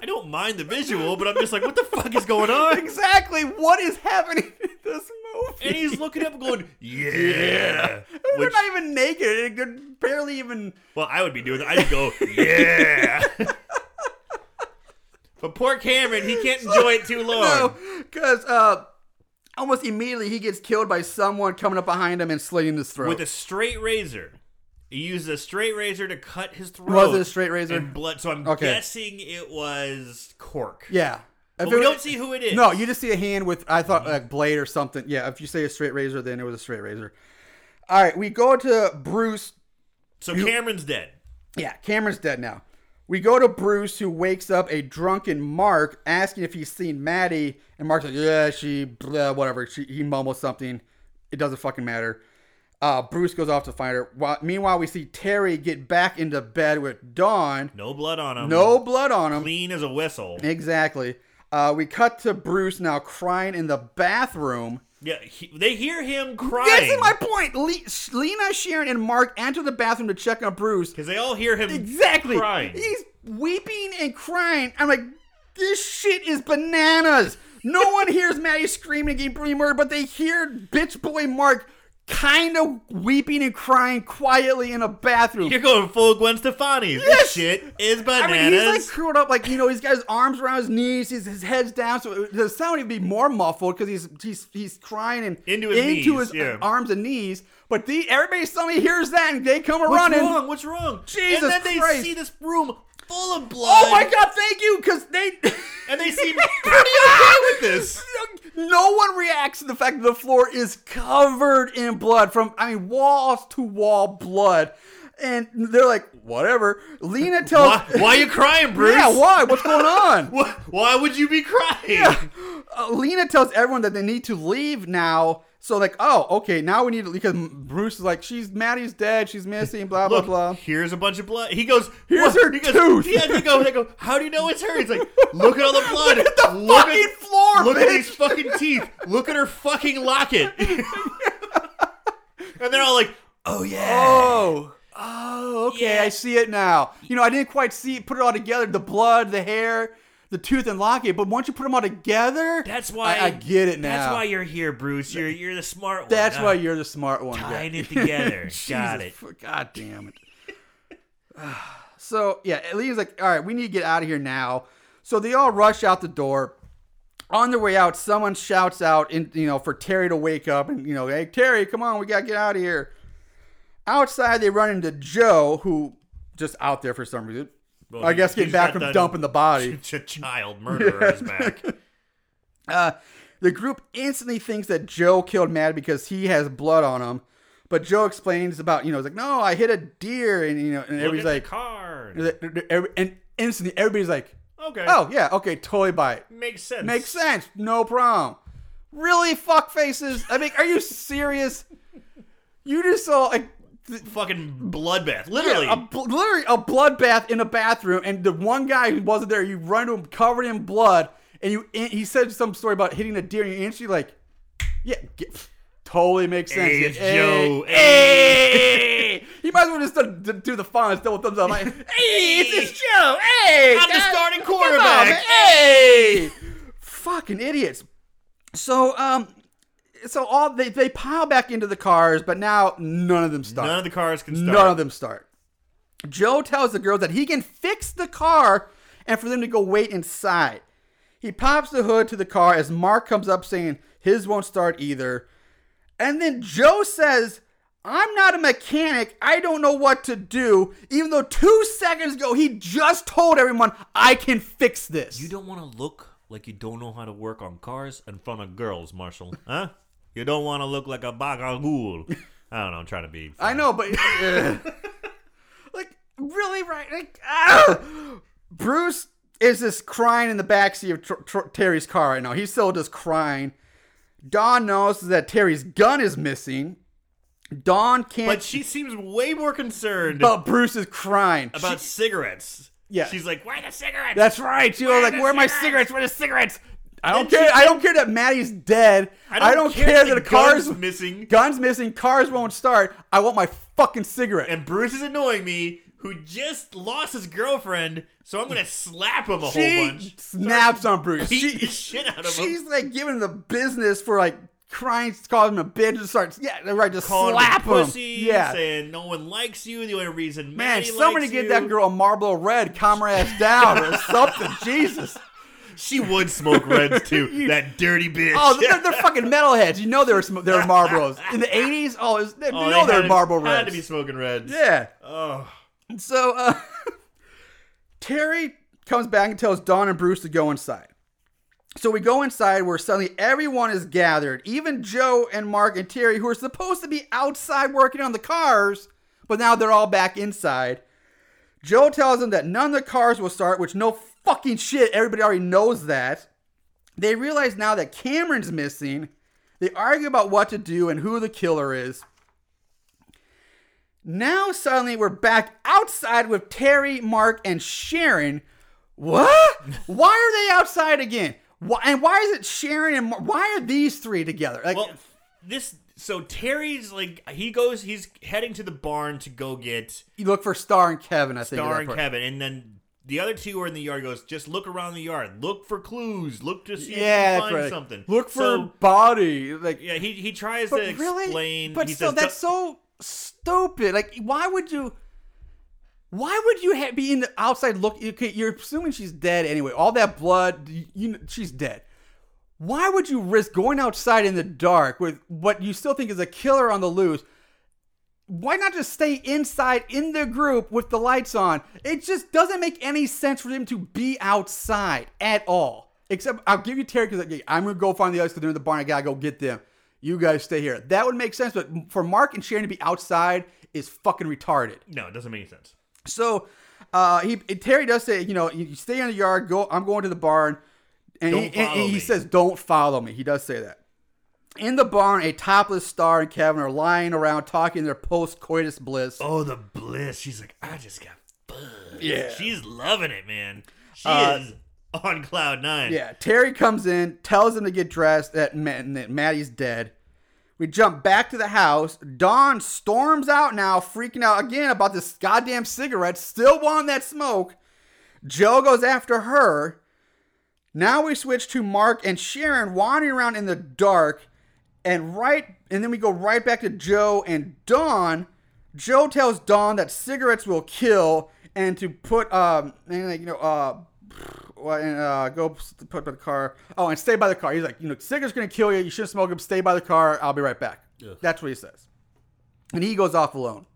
I don't mind the visual, but I'm just like, what the fuck is going on? exactly what is happening in this movie? And he's looking up and going, yeah. They're Which, not even naked. They're barely even. well, I would be doing that. I'd go, yeah. but poor Cameron, he can't enjoy it too long. No, because uh, almost immediately he gets killed by someone coming up behind him and slitting his throat. With a straight razor. He used a straight razor to cut his throat. Was it a straight razor? And blood. So I'm Okay. guessing it was cork. yeah. If But we it- don't see who it is. No, you just see a hand with I thought mm-hmm. like blade or something. Yeah, if you say a straight razor, then it was a straight razor. All right, we go to Bruce. So Cameron's dead. Yeah, Cameron's dead now. We go to Bruce, who wakes up a drunken Mark, asking if he's seen Maddie, and Mark's like, "Yeah, she, blah, whatever." She, he mumbles something. It doesn't fucking matter. Uh, Bruce goes off to find her. While, meanwhile, we see Terry get back into bed with Dawn. No blood on him. No blood on him. Clean as a whistle. Exactly. Uh, we cut to Bruce now crying in the bathroom. Yeah, he, they hear him crying. This is my point. Le- Lena, Sharon, and Mark enter the bathroom to check on Bruce. Because they all hear him Exactly. crying. He's weeping and crying. I'm like, this shit is bananas. No one hears Maddie screaming and getting brutally murdered, but they hear bitch boy Mark kind of weeping and crying quietly in a bathroom. You're going full Gwen Stefani. Yes! This shit is bananas. I mean, he's like curled up, like you know, he's got his arms around his knees, his, his head's down, so the sound would be more muffled because he's he's he's crying and Into his knees, his yeah. arms and knees. But the everybody suddenly hears that and they come What's running. What's wrong? What's wrong? Jesus And then they see this room full of blood. Oh my god, thank you, because they. And they seem pretty okay with this. No one reacts to the fact that the floor is covered in blood from, I mean, walls to wall blood. And they're like, whatever. Lena tells. Why, why are you crying, Bruce? Yeah, why? What's going on? Why, why would you be crying? Uh, Lena tells everyone that they need to leave now. So, like, oh, okay, now we need to. Because Bruce is like, she's Maddie's dead, she's missing, blah, Look, blah, blah. here's a bunch of blood. He goes, Here's "What?" her he goes, tooth. Yeah, they go, they go, how do you know it's her? He's like, look at all the blood. Look at the fucking floor, Look bitch. at these fucking teeth. Look at her fucking locket. and they're all like, oh yeah. Oh. Oh, okay. Yeah. I see it now. You know, I didn't quite see put it all together. The blood, the hair, the tooth and locket. But once you put them all together, That's why I, I get it now. That's why you're here, Bruce. You're you're the smart one. That's why you're the smart one. tying Yeah. it together. Got it. fu- God damn it. so yeah, Lee's like, all right, we need to get out of here now. So they all rush out the door. On their way out, someone shouts out, in, you know, for Terry to wake up and you know, hey Terry, come on, we gotta get out of here. Outside, they run into Joe, who just out there for some reason. Well, I he- guess getting back from dumping the body. ch- child murderer is back. Uh, the group instantly thinks that Joe killed Matt because he has blood on him. But Joe explains about, you know, he's like, no, I hit a deer. And, you know, and Look everybody's like, car. and instantly everybody's like, Okay. oh, yeah, okay, totally buy it. makes sense. Makes sense. No problem. Really, fuck faces? I mean, are you serious? You just saw a, Fucking bloodbath. Literally. a, bl- literally a bloodbath in a bathroom, and the one guy who wasn't there, you run to him covered in blood, and you and he said some story about hitting a deer, and you're instantly like, yeah, get, totally makes sense. Hey, it's Hey, Joe. Hey, he might as well just do, do the font, double thumbs up. Like, hey, it's, it's Joe. Hey, I'm the starting on, quarterback. Hey, fucking idiots. So um. So all they, they pile back into the cars, but now none of them start. None of the cars can start. None of them start. Joe tells the girls that he can fix the car and for them to go wait inside. He pops the hood to the car as Mark comes up saying his won't start either. And then Joe says, I'm not a mechanic. I don't know what to do. Even though two seconds ago he just told everyone, I can fix this. You don't want to look like you don't know how to work on cars in front of girls, Marshall. Huh? You don't want to look like a bagagool. I don't know. I'm trying to be. I know, but uh, like really, right? Like ah! Bruce is just crying in the backseat of Tr- Tr- Terry's car right now. He's still just crying. Dawn knows that Terry's gun is missing. Dawn can't. But she seems way more concerned but Bruce is crying. about She- cigarettes. Yeah. She's like, why the cigarettes? that's right. She was like, "Where are my cigarettes?" cigarettes? Where are the cigarettes?" I don't care. I don't care that Maddie's dead. I don't, care, that the car's gun's missing. Guns missing. Cars won't start. I want my fucking cigarette. And Bruce is annoying me, who just lost his girlfriend, so I'm gonna slap him a whole bunch. snaps on Bruce. She, shit out of him. she's like giving him the business for like crying, calling him a bitch, and starts yeah, right, just calling slap him him. pussy, yeah, saying no one likes you. The only reason man, Maddie somebody get you. that girl a Marlboro Red, calm her ass down or something. Jesus. She would smoke reds too. that dirty bitch. Oh, they're, they're fucking metalheads. You know they were sm- they were Marlboros in the '80s. Oh, was, they, Oh, you know they had were Marlboro Had to be smoking reds. Yeah. Oh, So uh, Terry comes back and tells Dawn and Bruce to go inside. So we go inside where suddenly everyone is gathered, even Joe and Mark and Terry, who are supposed to be outside working on the cars, but now they're all back inside. Joe tells them that none of the cars will start, which no fucking shit, everybody already knows that. They realize now that Cameron's missing. They argue about what to do and who the killer is. Now suddenly we're back outside with Terry, Mark, and Sharon. What? Why are they outside again? Why, and why is it Sharon and Mark? Why are these three together? Like, well, this. So Terry's like he goes. He's heading to the barn to go get you look for Star and Kevin. I think. Star and. Kevin, and then the other two are in the yard. Goes just look around the yard. Look for clues. Look to see Yeah, if you find right. something. Look for So, body. Like, yeah. He he tries to really, explain. but he still, says, that's so stupid. Like, why would you? Why would you ha- be in the outside look? Okay, you're assuming she's dead anyway. All that blood, you, you she's dead. Why would you risk going outside in the dark with what you still think is a killer on the loose? Why not just stay inside in the group with the lights on? It just doesn't make any sense for them to be outside at all. Except I'll give you Terry because I'm gonna go find the others because they're in the barn. I gotta go get them. You guys stay here. That would make sense, but for Mark and Sharon to be outside is fucking retarded. no, it doesn't make any sense. So uh, he Terry does say, you know, you stay in the yard. Go. I'm going to the barn, and, he, and he says, "Don't follow me." He does say that. In the barn, a topless Star and Kevin are lying around talking their post-coitus bliss. Oh, the bliss. She's like, I just got buzz. Yeah. She's loving it, man. She Uh, is on cloud nine. Yeah, Terry comes in, tells him to get dressed, that, Ma- that Maddie's dead. We jump back to the house. Dawn storms out now, freaking out again about this goddamn cigarette, still wanting that smoke. Joe goes after her. Now we switch to Mark and Sharon wandering around in the dark, and right, and then we go right back to Joe and Dawn. Joe tells Dawn that cigarettes will kill, and to put um, and like you know uh, and uh, go put by the car. Oh, and stay by the car. He's like, you know, cigarettes gonna kill you. You shouldn't smoke them. Stay by the car. I'll be right back. That's what he says. And he goes off alone.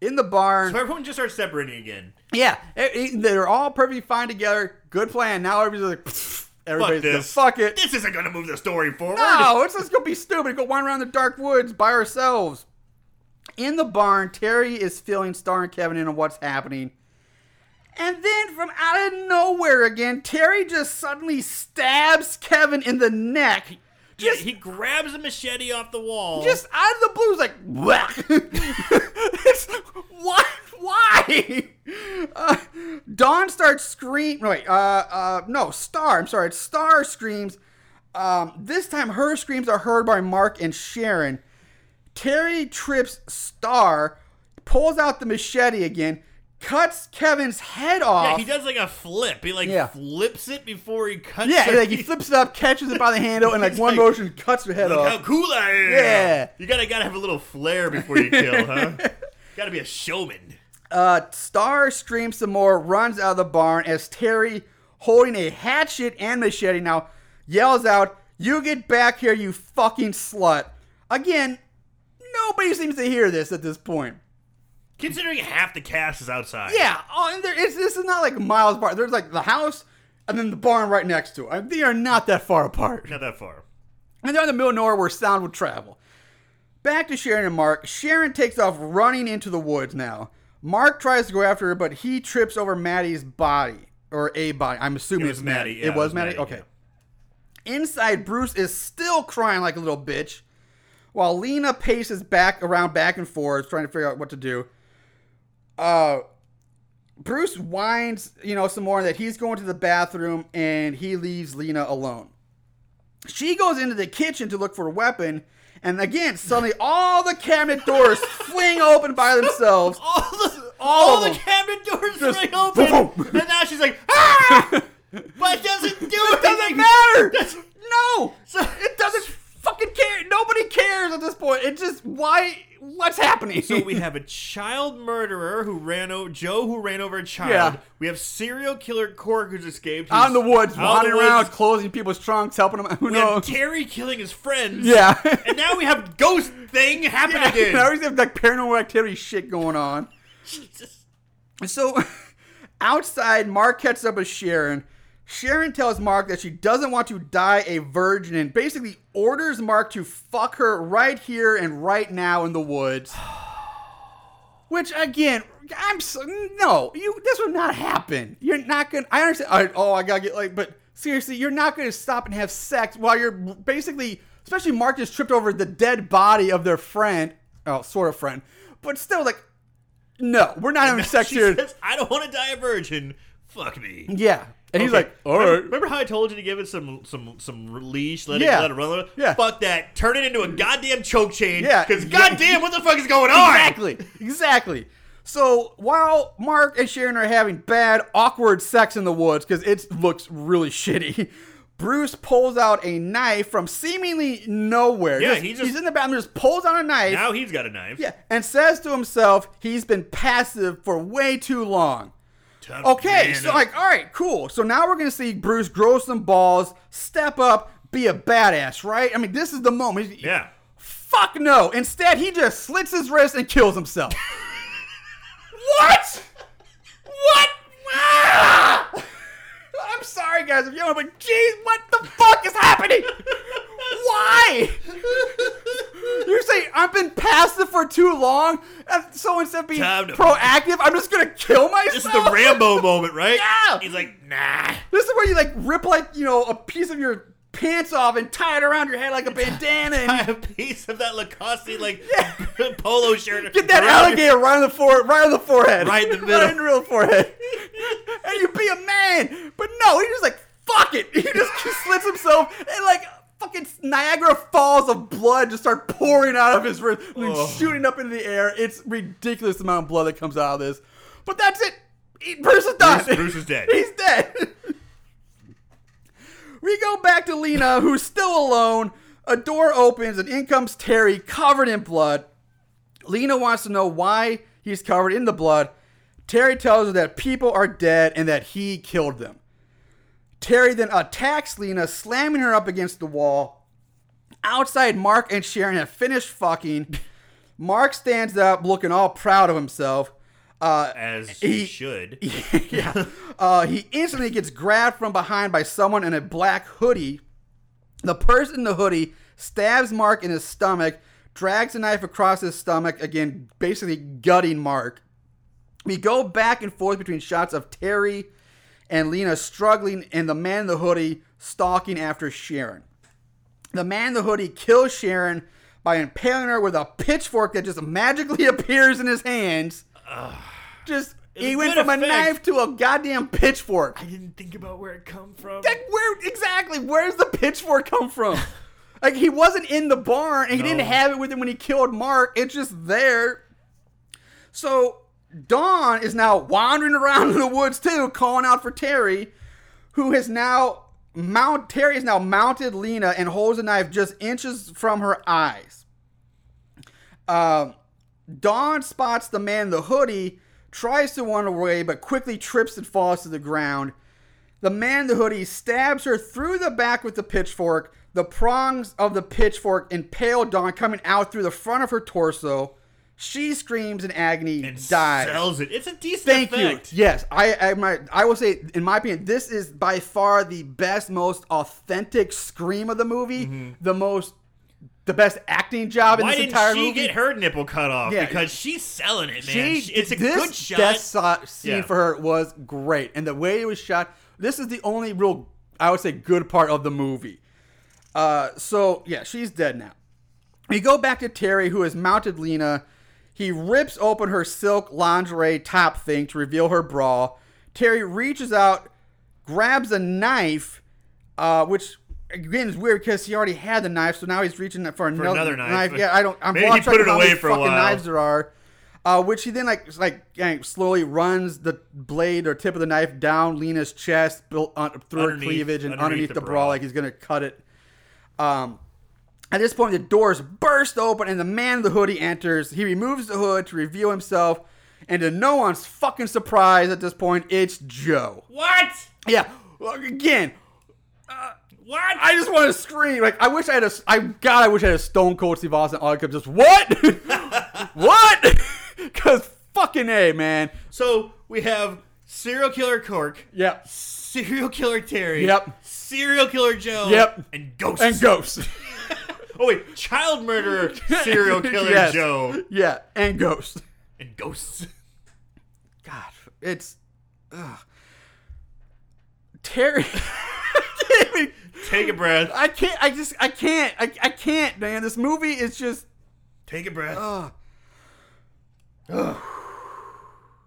In the barn. So everyone just starts separating again. Yeah, it- it- they're all perfectly fine together. Good plan. Now everybody's like, "Pfft." Everybody's Fuck this. fuck it. This isn't gonna move the story forward. No, it's just gonna be stupid. Go wander around the dark woods by ourselves. In the barn, Terry is filling Star and Kevin in on what's happening. And then from out of nowhere again, Terry just suddenly stabs Kevin in the neck. Yeah, he grabs a machete off the wall. just out of the blue, he's like, whack. it's, why? Why? Uh, Dawn starts screaming. Wait, uh, uh, no, Star. I'm sorry. Star screams. Um, this time, her screams are heard by Mark and Sharon. Terry trips Star, pulls out the machete again, cuts Kevin's head off. yeah, he does like a flip. He like Yeah. flips it before he cuts. Yeah, it. like he flips it up, catches it by the handle, and like one like, motion cuts her head off. Look off. how cool I am. Yeah. You gotta gotta have a little flair before you kill, huh? gotta be a showman. Uh, Star screams some more, runs out of the barn as Terry, holding a hatchet and machete now, yells out, You get back here, you fucking slut. Again, nobody seems to hear this at this point. Considering half the cast is outside. Yeah, oh, and there, it's, this is not like Miles apart. There's like the house and then the barn right next to it. They are not that far apart. Not that far. And they're in the middle of nowhere where sound would travel. Back to Sharon and Mark. Sharon takes off running into the woods now. Mark tries to go after her, but he trips over Maddie's body. Or a body. I'm assuming It was it's Maddie. Maddie, yeah, it was Maddie? Okay. Inside, Bruce is still crying like a little bitch, while Lena paces back around back and forth, trying to figure out what to do. Uh, Bruce whines, you know, some more that he's going to the bathroom and he leaves Lena alone. She goes into the kitchen to look for a weapon, and again, suddenly all the cabinet doors fling open by themselves. All the, All all the cabinet doors Just swing open. boom, boom. And now she's like, ah! but it doesn't do It doesn't matter. That's- No, it doesn't fucking care. Nobody cares at this point. It just why? What's happening? So we have a child murderer who ran over Joe, who ran over a child. Yeah. We have serial killer Cork who's escaped. out in the woods, wandering around, closing people's trunks, helping them. Who We have knows? Terry killing his friends. Yeah. and now we have ghost thing happen Yeah, again. now he's have like paranormal activity shit going on. Jesus. So outside, Mark catches up with Sharon. Sharon tells Mark that she doesn't want to die a virgin and basically orders Mark to fuck her right here and right now in the woods. Which again, I'm so, no, you this would not happen. You're not gonna. I understand. I, oh, I gotta get like, but seriously, you're not gonna stop and have sex while you're basically, especially Mark just tripped over the dead body of their friend, oh, sort of friend, but still like, no, we're not having sex She here. says, I don't want to die a virgin. Fuck me. Yeah. And he's Okay. like, all remember, right. remember how I told you to give it some some some leash, let Yeah. it let it run? Yeah. Fuck that. Turn it into a goddamn choke chain. Yeah. Because Yeah. goddamn, what the fuck is going on? Exactly. Exactly. So while Mark and Sharon are having bad, awkward sex in the woods, because it looks really shitty, Bruce pulls out a knife from seemingly nowhere. Yeah, he just- he's in the bathroom, just pulls out a knife. Now he's got a knife. yeah, and says to himself, he's been passive for way too long. Tough Okay, man so like, all right, cool. So now we're gonna see Bruce grow some balls, step up, be a badass, right? I mean, this is the moment. He's- yeah. Fuck no. Instead, he just slits his wrist and kills himself. what? What? I'm sorry, guys, if you don't, but jeez, what the fuck is happening? Why? You're saying I've been passive for too long, and so instead of being proactive, I'm just gonna kill myself. This is the Rambo moment, right? Yeah. He's like, nah. This is where you like rip like you know a piece of your pants off and tie it around your head like a bandana and have a piece of that Lacoste like polo shirt. Get that your- alligator right on the forehead, right on the forehead, Right in the middle. right in the real forehead, and you be a man. But no, he just like fuck it. He just slits himself, and like fucking Niagara Falls of blood just start pouring out of his wrist, and Oh. shooting up into the air. It's ridiculous amount of blood that comes out of this. But that's it. Bruce is done. Bruce- Bruce is dead. He's dead. We go back to Lena, who's still alone. A door opens, and in comes Terry, covered in blood. Lena wants to know why he's covered in the blood. Terry tells her that people are dead and that he killed them. Terry then attacks Lena, slamming her up against the wall. Outside, Mark and Sharon have finished fucking. Mark stands up, looking all proud of himself. Uh, As He- should. yeah. Uh, he instantly gets grabbed from behind by someone in a black hoodie. The person in the hoodie stabs Mark in his stomach, drags a knife across his stomach, again, basically gutting Mark. We go back and forth between shots of Terry and Lena struggling, and the man in the hoodie stalking after Sharon. The man in the hoodie kills Sharon by impaling her with a pitchfork that just magically appears in his hands. Just he went from a knife to a goddamn pitchfork. I didn't think about where it come from. Like, where exactly? Where's the pitchfork come from? like he wasn't in the barn and he didn't have it with him when he killed Mark. It's just there. So Dawn is now wandering around in the woods too, calling out for Terry, who has now mount Terry has now mounted Lena and holds a knife just inches from her eyes. Um, Dawn spots the man in the hoodie tries to run away, but quickly trips and falls to the ground. The man in the hoodie stabs her through the back with the pitchfork. The prongs of the pitchfork impale Dawn coming out through the front of her torso. She screams in agony, and dies. sells it. It's a decent Thank effect. you. Yes, I, I, my, I will say, in my opinion, this is by far the best, most authentic scream of the movie. Mm-hmm. The most, the best acting job in Mm-hmm. Why this didn't entire she movie. get her nipple cut off? Yeah. Because she's selling it, man. She, it's a this good shot. death so- scene Yeah. for her was great, and the way it was shot. This is the only real, I would say, good part of the movie. Uh, so yeah, she's dead now. We go back to Terry, who has mounted Lena. He rips open her silk lingerie top thing to reveal her bra. Terry reaches out, grabs a knife, uh, which again is weird because he already had the knife, so now he's reaching for another, another knife. Yeah, I don't. I'm Maybe he lost track put of it how away many for a fucking while. knives there are. Uh, which he then like like slowly runs the blade or tip of the knife down Lena's chest, built on, through her cleavage and underneath underneath, the the, bra. like he's gonna cut it. Um, at this point, the doors burst open and the man in the hoodie enters. He removes the hood to reveal himself, and to no one's fucking surprise at this point, it's Joe. What? Yeah, again, What? I just want to scream. Like I wish I had a. I God, I wish I had a Stone Cold Steve Austin clip. Just what? what? Because fucking a man. so we have serial killer Cork, Yep. serial killer Terry, Yep. serial killer Joe, Yep. and ghosts. And ghosts. Oh wait, child murderer, serial killer Yes. Joe, yeah, and ghosts. and ghosts. God, it's. Ugh. Terry. I can't even- Take a breath. I can't. I just. I can't. I, I can't, man. This movie is just. Take a breath. Ugh. Ugh.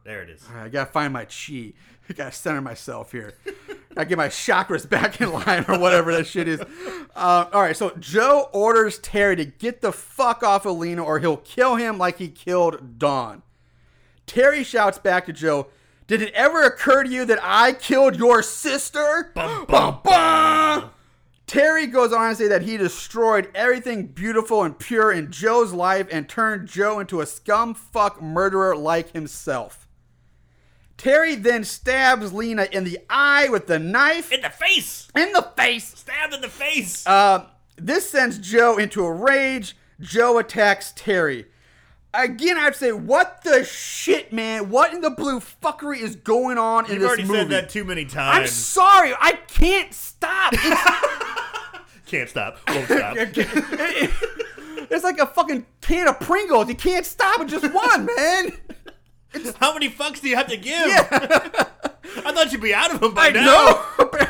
there it is. Right, I gotta find my chi. I gotta center myself here. I get my chakras back in line or whatever that shit is. Uh, all right, so Joe orders Terry to get the fuck off of Lena or he'll kill him like he killed Dawn. Terry shouts back to Joe, "Did it ever occur to you that I killed your sister?" Bum, Bum, bum. Terry goes on to say that he destroyed everything beautiful and pure in Joe's life and turned Joe into a scumfuck murderer like himself. Terry then stabs Lena in the eye with the knife In the face. in the face. Stabbed in the face. Uh, this sends Joe into a rage. Joe attacks Terry. Again, I'd say, what the shit, man? What in the blue fuckery is going on in You've this already movie? said that too many times. I'm sorry, I can't stop. Can't stop. Won't stop. It's like a fucking can of Pringles. You can't stop at just one, man. How many fucks do you have to give? I thought you'd be out of them by I now. know.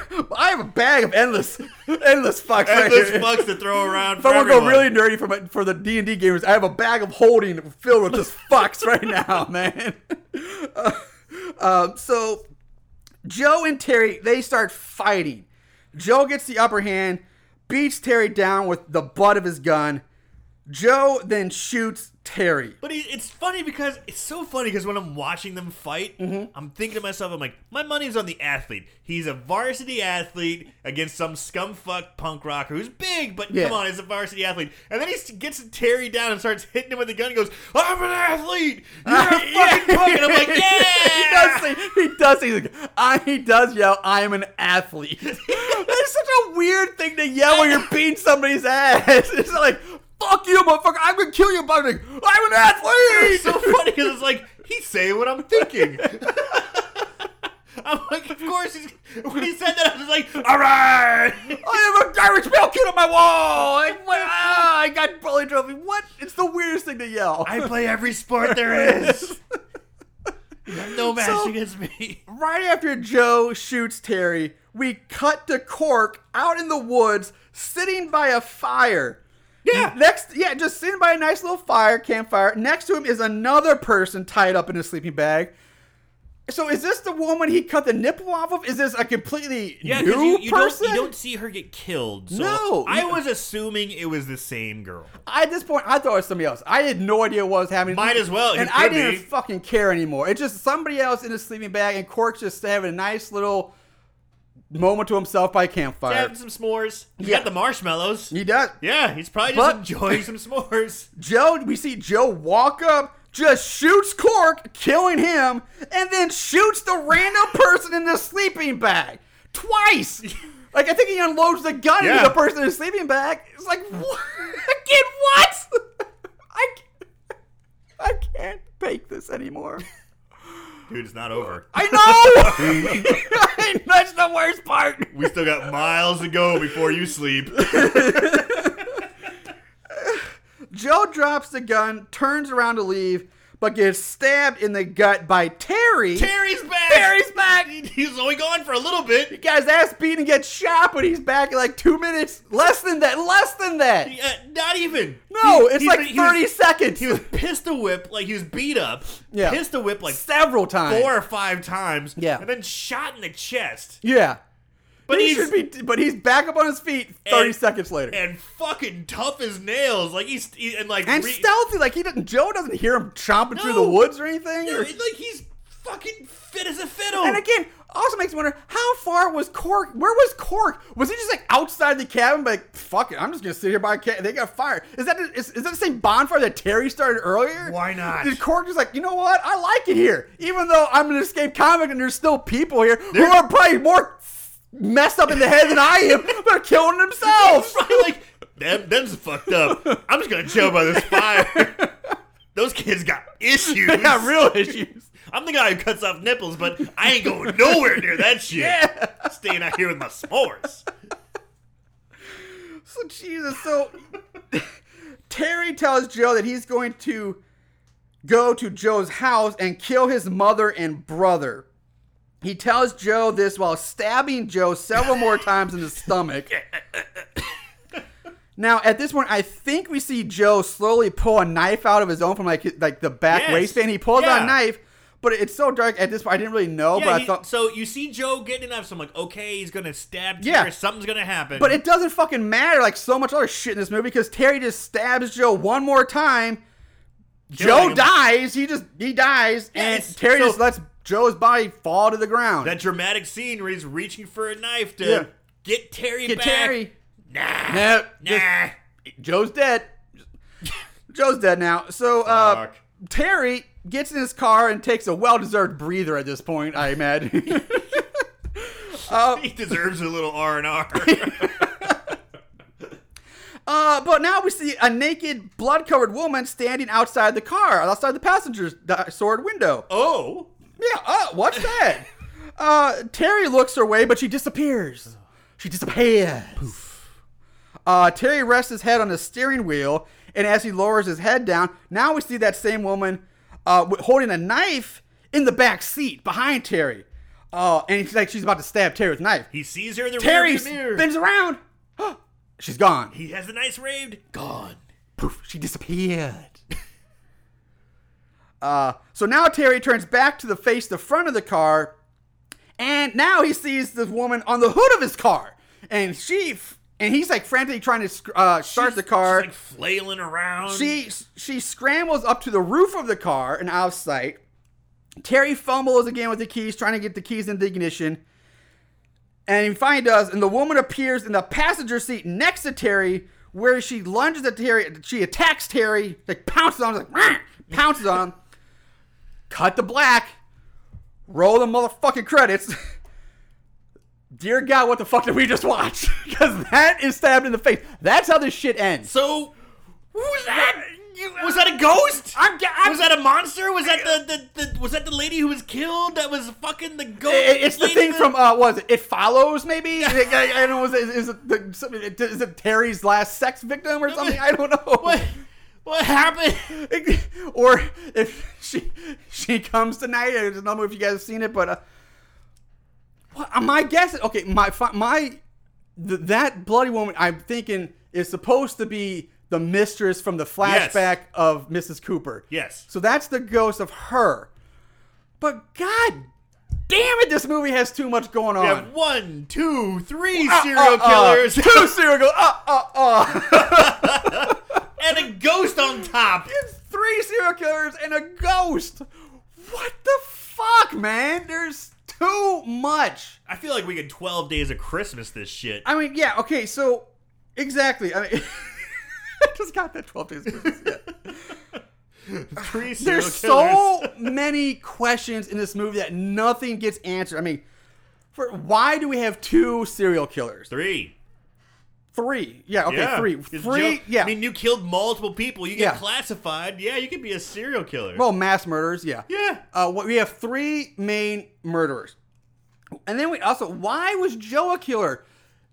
I have a bag of endless, endless fucks. right Endless here. fucks to throw around If I want to go really nerdy for my, for the D and D gamers, I have a bag of holding filled with just fucks right now, man. Uh, um, so Joe and Terry they start fighting. Joe gets the upper hand, beats Terry down with the butt of his gun. Joe then shoots Terry. But he, it's funny because it's so funny because when I'm watching them fight, Mm-hmm. I'm thinking to myself, I'm like, my money's on the athlete. He's a varsity athlete against some scumfuck punk rocker who's big, but Yeah. come on, he's a varsity athlete. And then he gets Terry down and starts hitting him with the gun. He goes, "I'm an athlete. You're a fucking punk." And I'm like, yeah. he does say he does say like, I, he does yell, I'm an athlete. That's such a weird thing to yell when you're beating somebody's ass. It's like, fuck you, motherfucker, I'm gonna kill you, but I'm, I'm an athlete. It's so funny because it's like he's saying what I'm thinking. I'm like, of course he's. When he said that, I was like, all right. I have a garbage pail kid on my wall. I, ah, I got bully trophy. What? It's the weirdest thing to yell. I play every sport there is. No match So- against me. Right after Joe shoots Terry, we cut to Cork out in the woods, sitting by a fire. Yeah. Next, yeah, just sitting by a nice little fire, campfire. Next to him is another person tied up in a sleeping bag. So is this the woman he cut the nipple off of? Is this a completely Yeah, new you, you don't person? you don't see her get killed. So No. I was assuming it was the same girl. At this point, I thought it was somebody else. I had no idea what was happening. Might as well. And I didn't be. fucking care anymore. It's just somebody else in a sleeping bag, and Cork's just having a nice little moment to himself by campfire. Having some s'mores. He Yeah. got the marshmallows. He does. Yeah, he's probably But- just enjoying some s'mores. Joe, we see Joe walk up, just shoots Cork, killing him, and then shoots the random person in the sleeping bag twice. Like I think he unloads the gun Yeah. into the person in the sleeping bag. It's like what? again what? I can't, I can't take this anymore. Dude, it's not over. I know. That's the worst part. We still got miles to go before you sleep. Joe drops the gun, turns around to leave, but gets stabbed in the gut by Terry. Terry's back. Terry's back. He's only gone for a little bit. He got his ass beat and gets shot, but he's back in like two minutes. Less than that. Less than that. Uh, not even. No, He- it's like he was- 30 seconds. He was pistol whip, like he was beat up. Yeah. Pistol whip like several times. four or five times. Yeah. And then shot in the chest. Yeah. But he he's should be, but he's back up on his feet 30 And- seconds later. And, and fucking tough as nails. Like he's he, and like re- stealthy, like he doesn't. Joe doesn't hear him chomping through the woods or anything. Or- like he's fucking fit as a fiddle. and again, also makes me wonder how far was Cork? Where was Cork? Was he just like outside the cabin? Like fuck it, I'm just gonna sit here by a cabin. They got fired. Is that is, is that the same bonfire that Terry started earlier? Why not? Did Cork just like you know what? I like it here, even though I'm an escape convict and there's still people here who are probably more messed up in the head than I am. They're killing themselves. Right, like them, them's fucked up. I'm just gonna chill by this fire. Those kids got issues. They got real issues. I'm the guy who cuts off nipples, but I ain't going nowhere near that shit. Yeah. Staying out here with my s'mores. So Jesus, so Terry tells Joe that he's going to go to Joe's house and kill his mother and brother. He tells Joe this while stabbing Joe several more times in the stomach. Now, at this point, I think we see Joe slowly pull a knife out of his own from like like the back Yes. waistband. He pulls out a knife, but it's so dark at this point. I didn't really know, Yeah, but I thought, so you see Joe getting enough, so I'm like, okay, he's gonna stab Yeah. Terry, something's gonna happen. But it doesn't fucking matter like so much other shit in this movie because Terry just stabs Joe one more time. Joe him. dies. He just he dies, Yes. and Terry So- just lets Joe's body fall to the ground. that dramatic scene where he's reaching for a knife to Yeah. get Terry Get back. Terry. Nah. Nah, Nah. Joe's dead. Joe's dead now. So uh, Fuck. Terry gets in his car and takes a well-deserved breather at this point. I imagine. he deserves a little R and R. Uh, but now we see a naked, blood-covered woman standing outside the car, outside the passenger's di- sword window. Oh. Yeah, uh, what's that? uh, Terry looks her way, but she disappears. She disappears. Poof. Uh, Terry rests his head on the steering wheel, and as he lowers his head down, now we see that same woman uh, holding a knife in the back seat behind Terry. Uh, and it's like she's about to stab Terry with a knife. He sees her in the Terry mirror. spins around. she's gone. He has the nice raved. Gone. Poof, she disappeared. Uh, so now Terry turns back to the face the front of the car, and now he sees this woman on the hood of his car, and she f- and he's like frantically trying to uh, start the car. She's like flailing around. she she scrambles up to the roof of the car and out of sight. Terry fumbles again with the keys, trying to get the keys in the ignition. And he finally does, and the woman appears in the passenger seat next to Terry, where she lunges at Terry. She attacks Terry, like pounces on him, like pounces on him. Cut the black. Roll the motherfucking credits. Dear God, what the fuck did we just watch? Because that is stabbed in the face. That's how this shit ends. So, who was that? was that a ghost? I'm, I'm, was that a monster? Was that the, the, the was that the lady who was killed? That was fucking the ghost. It- It's the thing that- from uh, was it? It follows maybe. I, I, I don't know. Is it, is it the, is it Terry's last sex victim or something? I don't know. What? What happened? or if she she comes tonight. I don't know if you guys have seen it, but uh, what, uh, my guess. is- Okay, my my th- that bloody woman. I'm thinking is supposed to be the mistress from the flashback of Mrs. Cooper. Yes. So that's the ghost of her. But god damn it, this movie has too much going on. We have one, two, three Uh, serial uh, uh, killers two serial killers. Uh, uh, uh. and a ghost on top. it's three serial killers and a ghost. What the fuck, man? There's too much. I feel like we get 12 days of Christmas this shit. I mean, yeah, okay, so exactly. I mean, I just got that 12 days of Christmas. Yeah. Three serial There's killers. so many questions in this movie that nothing gets answered. I mean, for why do we have two serial killers? three. Three. Yeah, okay, yeah. three. Three, Joe- yeah. I mean, you killed multiple people. You get Yeah. classified. Yeah, you could be a serial killer. well, mass murders, yeah. yeah. Uh, what- we have three main murderers. And then we also, why was Joe a killer?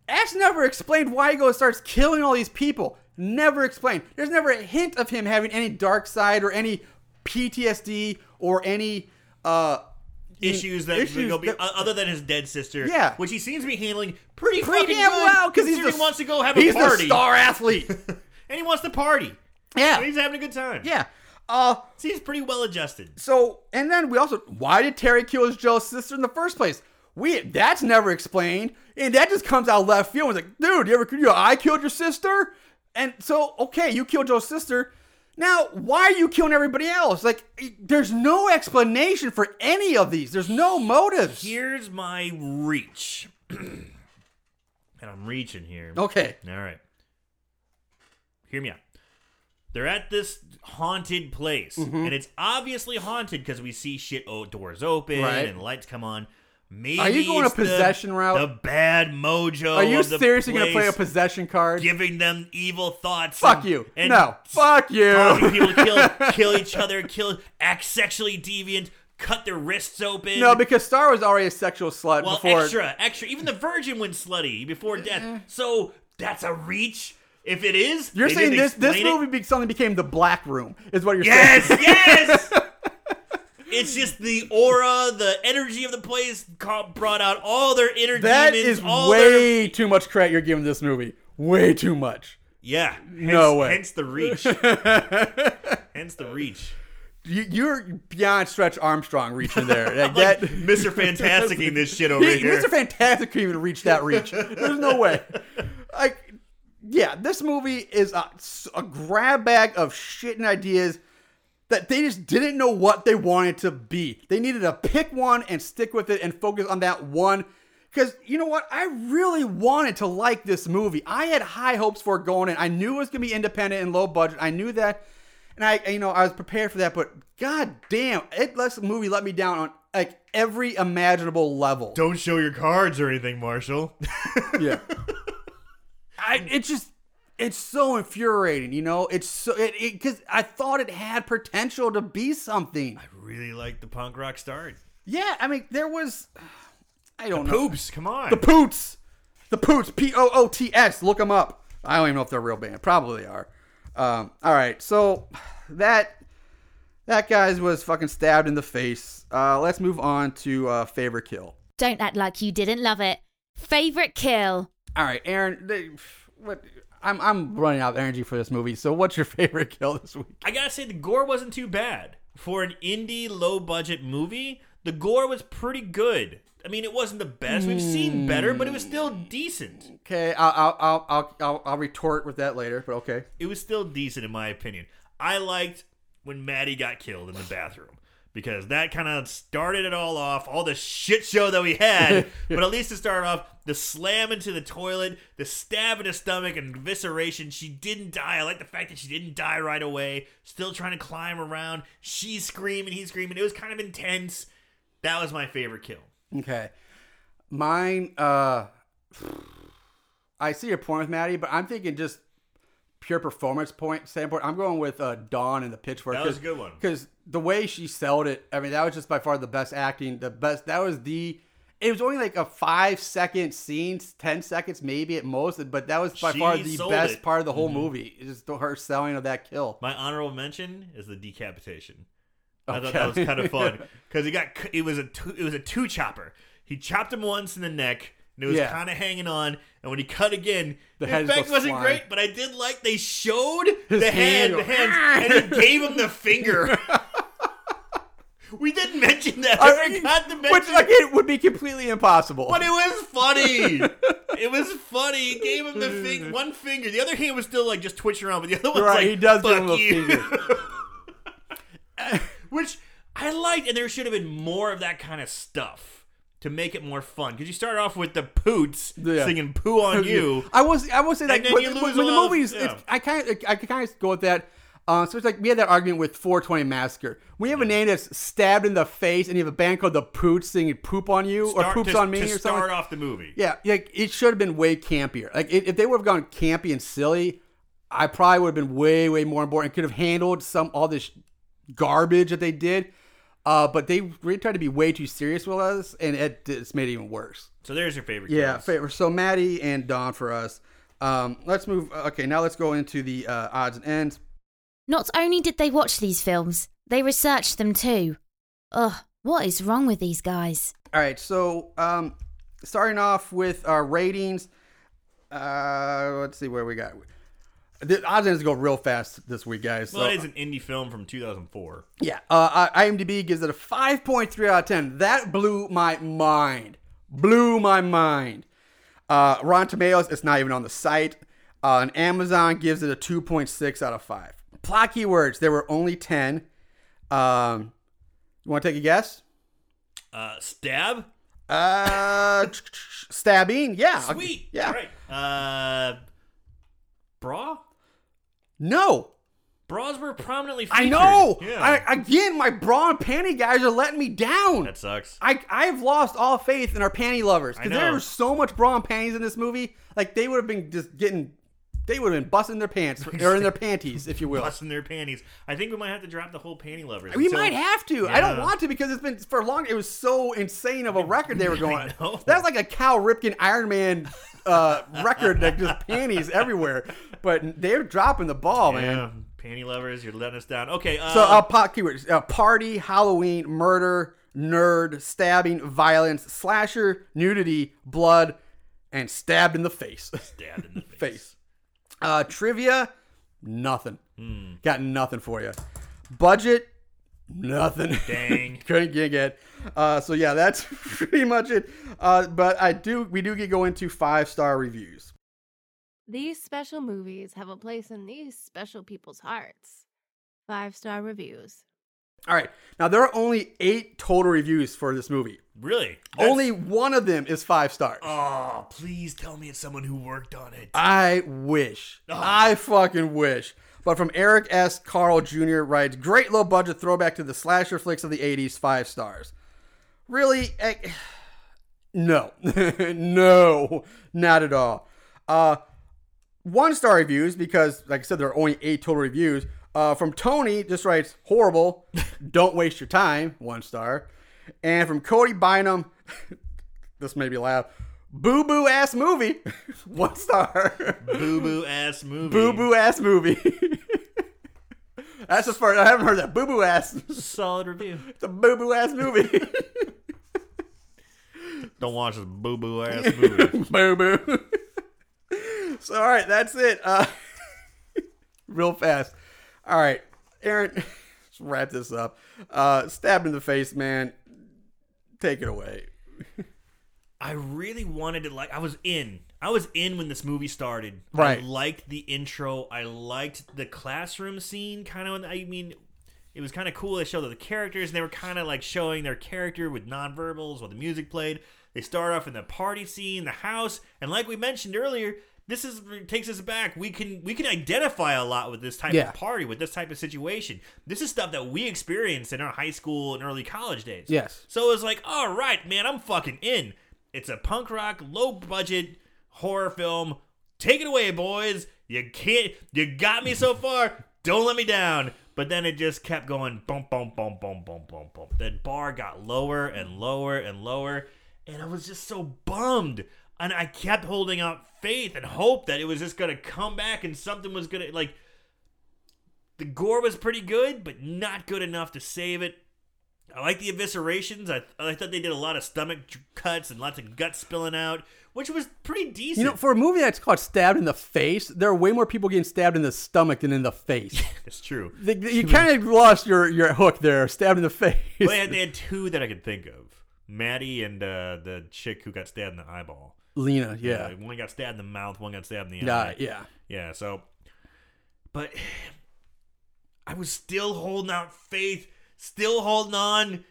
Ash never explained why he goes starts killing all these people. Never explained. There's never a hint of him having any dark side or any PTSD or any uh Issues that issues be, that- other than his dead sister. Yeah. which he seems to be handling pretty, pretty fucking damn well because he wants to go have a party star athlete. and he wants to party. yeah, He's having a good time. yeah. Uh, seems pretty well adjusted. So, and then we also, why did Terry kill his Joe's sister in the first place? We that's never explained, and that just comes out left field. It's like, dude, you ever, you know, I killed your sister, and so okay, you killed Joe's sister. Now, why are you killing everybody else? Like, there's no explanation for any of these. There's no motives. Here's my reach, and I'm reaching here. Okay, All right. Hear me out. They're at this haunted place, Mm-hmm. and it's obviously haunted because we see shit oh, doors open Right. and lights come on. Maybe Are you going a it's the- possession route? The bad mojo. are you seriously gonna play a possession card? giving them evil thoughts? Fuck and- you. And no, fuck you. people to kill, kill each other, kill, act sexually deviant, cut their wrists open. no, because Star was already a sexual slut Well, before. extra, extra. Even the Virgin went slutty before Eh. death. So that's a reach. If it is, You're saying this this it. movie be, suddenly became the Black Room, is what you're Yes, saying? Yes, yes. it's just the aura, the energy of the place brought out all their inner That demons. is all their way too much credit you're giving this movie. Way too much. yeah. No way. Hence the reach. hence the reach. You, you're beyond Stretch Armstrong reaching there. Like Like that, Mr. Fantasticing this shit over he, here. Mr. Fantastic couldn't even reach that reach. There's no way. Like, yeah, this movie is a, a grab bag of shit and ideas that they just didn't know what they wanted to be. They needed to pick one and stick with it and focus on that one. Because you know what? I really wanted to like this movie. I had high hopes for it going in. I knew it was going to be independent and low budget. I knew that. And I, you know, I was prepared for that. But god damn, it lets the movie let me down on like every imaginable level. Don't show your cards or anything, Marshall. Yeah. I it just it's so infuriating, you know. It's so it because I thought it had potential to be something. I really like the punk rock start. Yeah, I mean there was I don't know Poops, come on. the Poots, the Poots, P O O T S. Look them up. I don't even know if they're a real band. Probably they are. Um, all right, so that that guy's was fucking stabbed in the face. Uh, let's move on to uh, favorite kill. Don't act like you didn't love it. Favorite kill. All right, Aaron. They, what? I'm I'm running out of energy for this movie. So, what's your favorite kill this week? I gotta say the gore wasn't too bad for an indie low budget movie. The gore was pretty good. I mean, it wasn't the best. We've seen better, but it was still hmm. decent. Okay, I'll I'll I'll I'll, I'll, I'll retort with that later. But okay. It was still decent in my opinion. I liked when Maddie got killed in the bathroom because that kind of started it all off. All the shit show that we had, but at least to start off, the slam into the toilet, the stab in the stomach, and evisceration. She didn't die. I like the fact that she didn't die right away. Still trying to climb around. She's screaming, he's screaming. It was kind of intense. That was my favorite kill. Okay. Mine. Uh, I see your point with Maddie, but I'm thinking just pure performance point standpoint. I'm going with uh, Dawn and the Pitchfork. That was a good one. because the way she sold it. I mean, that was just by far the best acting. The best. That was the. It was only like a five second scene, ten seconds maybe at most, but that was by She far the best it. Mm-hmm. part of the whole movie. It's just her selling of that kill. My honorable mention is the decapitation. I thought that was kind of fun because he got it was a two, it was a two chopper. He chopped him once in the neck and it was Yeah. kind of hanging on. And when he cut again, The the, head effect goes wasn't flying. great, but I did like they showed His the hand, hand the go, hands, and he ah! gave him the finger. we didn't mention that. I forgot to mention, Which again would be completely impossible. but it was funny. it was funny. He gave him the fing- one finger. The other hand was still like just twitching around, but the other one's right, like, he does give him "Fuck a you." finger. Uh, which I liked, and there should have been more of that kind of stuff to make it more fun. Because you start off with the poots Yeah. singing "Poo on You." I was I will say that when, when- when the movies, yeah. I kind of I can kind of go with that. Um, so it's like we had that argument with 420 Massacre. We have a name that's stabbed in the face, and you have a band called the Poots singing "Poop on You" or "Poops to, on Me" or something. start off the movie. Yeah, like it should have been way campier. Like if if they would have gone campy and silly, I probably would have been way, way more on board and could have handled some all this garbage that they did. Uh, but they really tried to be way too serious with us, and it it's made it even worse. So there's your favorite. Yeah, kills. favor. So Maddie and Dawn for us. Um, let's move. Okay, now let's go into the uh, odds and ends. Not only did they watch these films, they researched them too. Ugh, what is wrong with these guys? All right, so um, starting off with our ratings. Uh, let's see where we got. The odds and ends go real fast this week, guys. Well, so, it is an indie film from 2004. Yeah, uh, IMDb gives it a 5.3 out of 10. That blew my mind. Blew my mind. Uh, Rotten Tomatoes, it's not even on the site. Uh, and Amazon gives it a 2.6 out of 5. Plot keywords, there were only 10. Um, you want to take a guess? Uh, stab. Uh, stabbing, yeah. Sweet. Yeah. All right. Uh, bra. No. Bras were prominently featured. I know. Yeah. I, again, my bra and panty guys are letting me down. that sucks. I I've lost all faith in our panty lovers I because know. there was so much bra and panties in this movie. Like they would have been just getting, they would have been busting their pants or in their panties, if you will. Busting their panties. I think we might have to drop the whole panty lovers. We So- might have to. I don't Yeah. want to because it's been for long. It was so insane of a record they were going. know. That's like a Cal Ripken Iron Man uh, record that just panties everywhere. But they're dropping the ball, man. Panty lovers, you're letting us down. Okay. Uh, So, uh, pot keywords: uh, party, Halloween, murder, nerd, stabbing, violence, slasher, nudity, blood, and stabbed in the face. stabbed in the face. face. Uh, trivia, nothing. Hmm. Got nothing for you. Budget, nothing. Dang. Couldn't get it. Uh, so yeah, that's pretty much it. Uh, but I do, we do get go into five star reviews. These special movies have a place in these special people's hearts. Five star reviews. All right, now there are only eight total reviews for this movie. Really? That's- Only one of them is five stars. Oh, please tell me it's someone who worked on it. I wish. I fucking wish. But from Eric S. Carl Jr. writes, great low budget throwback to the slasher flicks of the 80s, five stars. Really? Eh, No. no. Not at all. Uh, one star reviews, because, like I said, there are only eight total reviews. Uh, from Tony, just writes, horrible. Don't waste your time. One star. And from Cody Bynum, this made me laugh. Boo boo ass movie. One star. Boo boo ass movie. Boo boo ass movie. That's as far I haven't heard that. Boo boo ass. Solid review. It's a boo boo ass movie. Don't watch this boo boo ass movie. boo boo. so all right, that's it. Uh, real fast. All right, Aaron. Let's wrap this up. Uh, stabbed in the face, man. Take it away. I really wanted to like. I was in. I was in when this movie started. Right. I liked the intro. I liked the classroom scene. Kind of. I mean, it was kind of cool. They showed the characters, and they were kind of like showing their character with nonverbals while the music played. They start off in the party scene, the house, and like we mentioned earlier, this is takes us back. We can we can identify a lot with this type Yeah. of party, with this type of situation. This is stuff that we experienced in our high school and early college days. Yes. So it was like, all right, man, I'm fucking in. It's a punk rock, low budget horror film. Take it away, boys. You can't. You got me so far. Don't let me down. But then it just kept going. Boom, boom, boom, boom, boom, boom, boom. The bar got lower and lower and lower, and I was just so bummed. And I kept holding out faith and hope that it was just gonna come back and something was gonna like. The gore was pretty good, but not good enough to save it. I like the eviscerations. I, I thought they did a lot of stomach cuts and lots of guts spilling out, which was pretty decent. You know, for a movie that's called Stabbed in the Face, there are way more people getting stabbed in the stomach than in the face. it's true. The- the- you kind of lost your, your hook there, stabbed in the face. Well, they, had, they had two that I could think of: Maddie and uh, the chick who got stabbed in the eyeball. Lena, yeah. Uh, one got stabbed in the mouth, one got stabbed in the Yeah, eye. yeah. Yeah, so but I was still holding out faith, still holding on.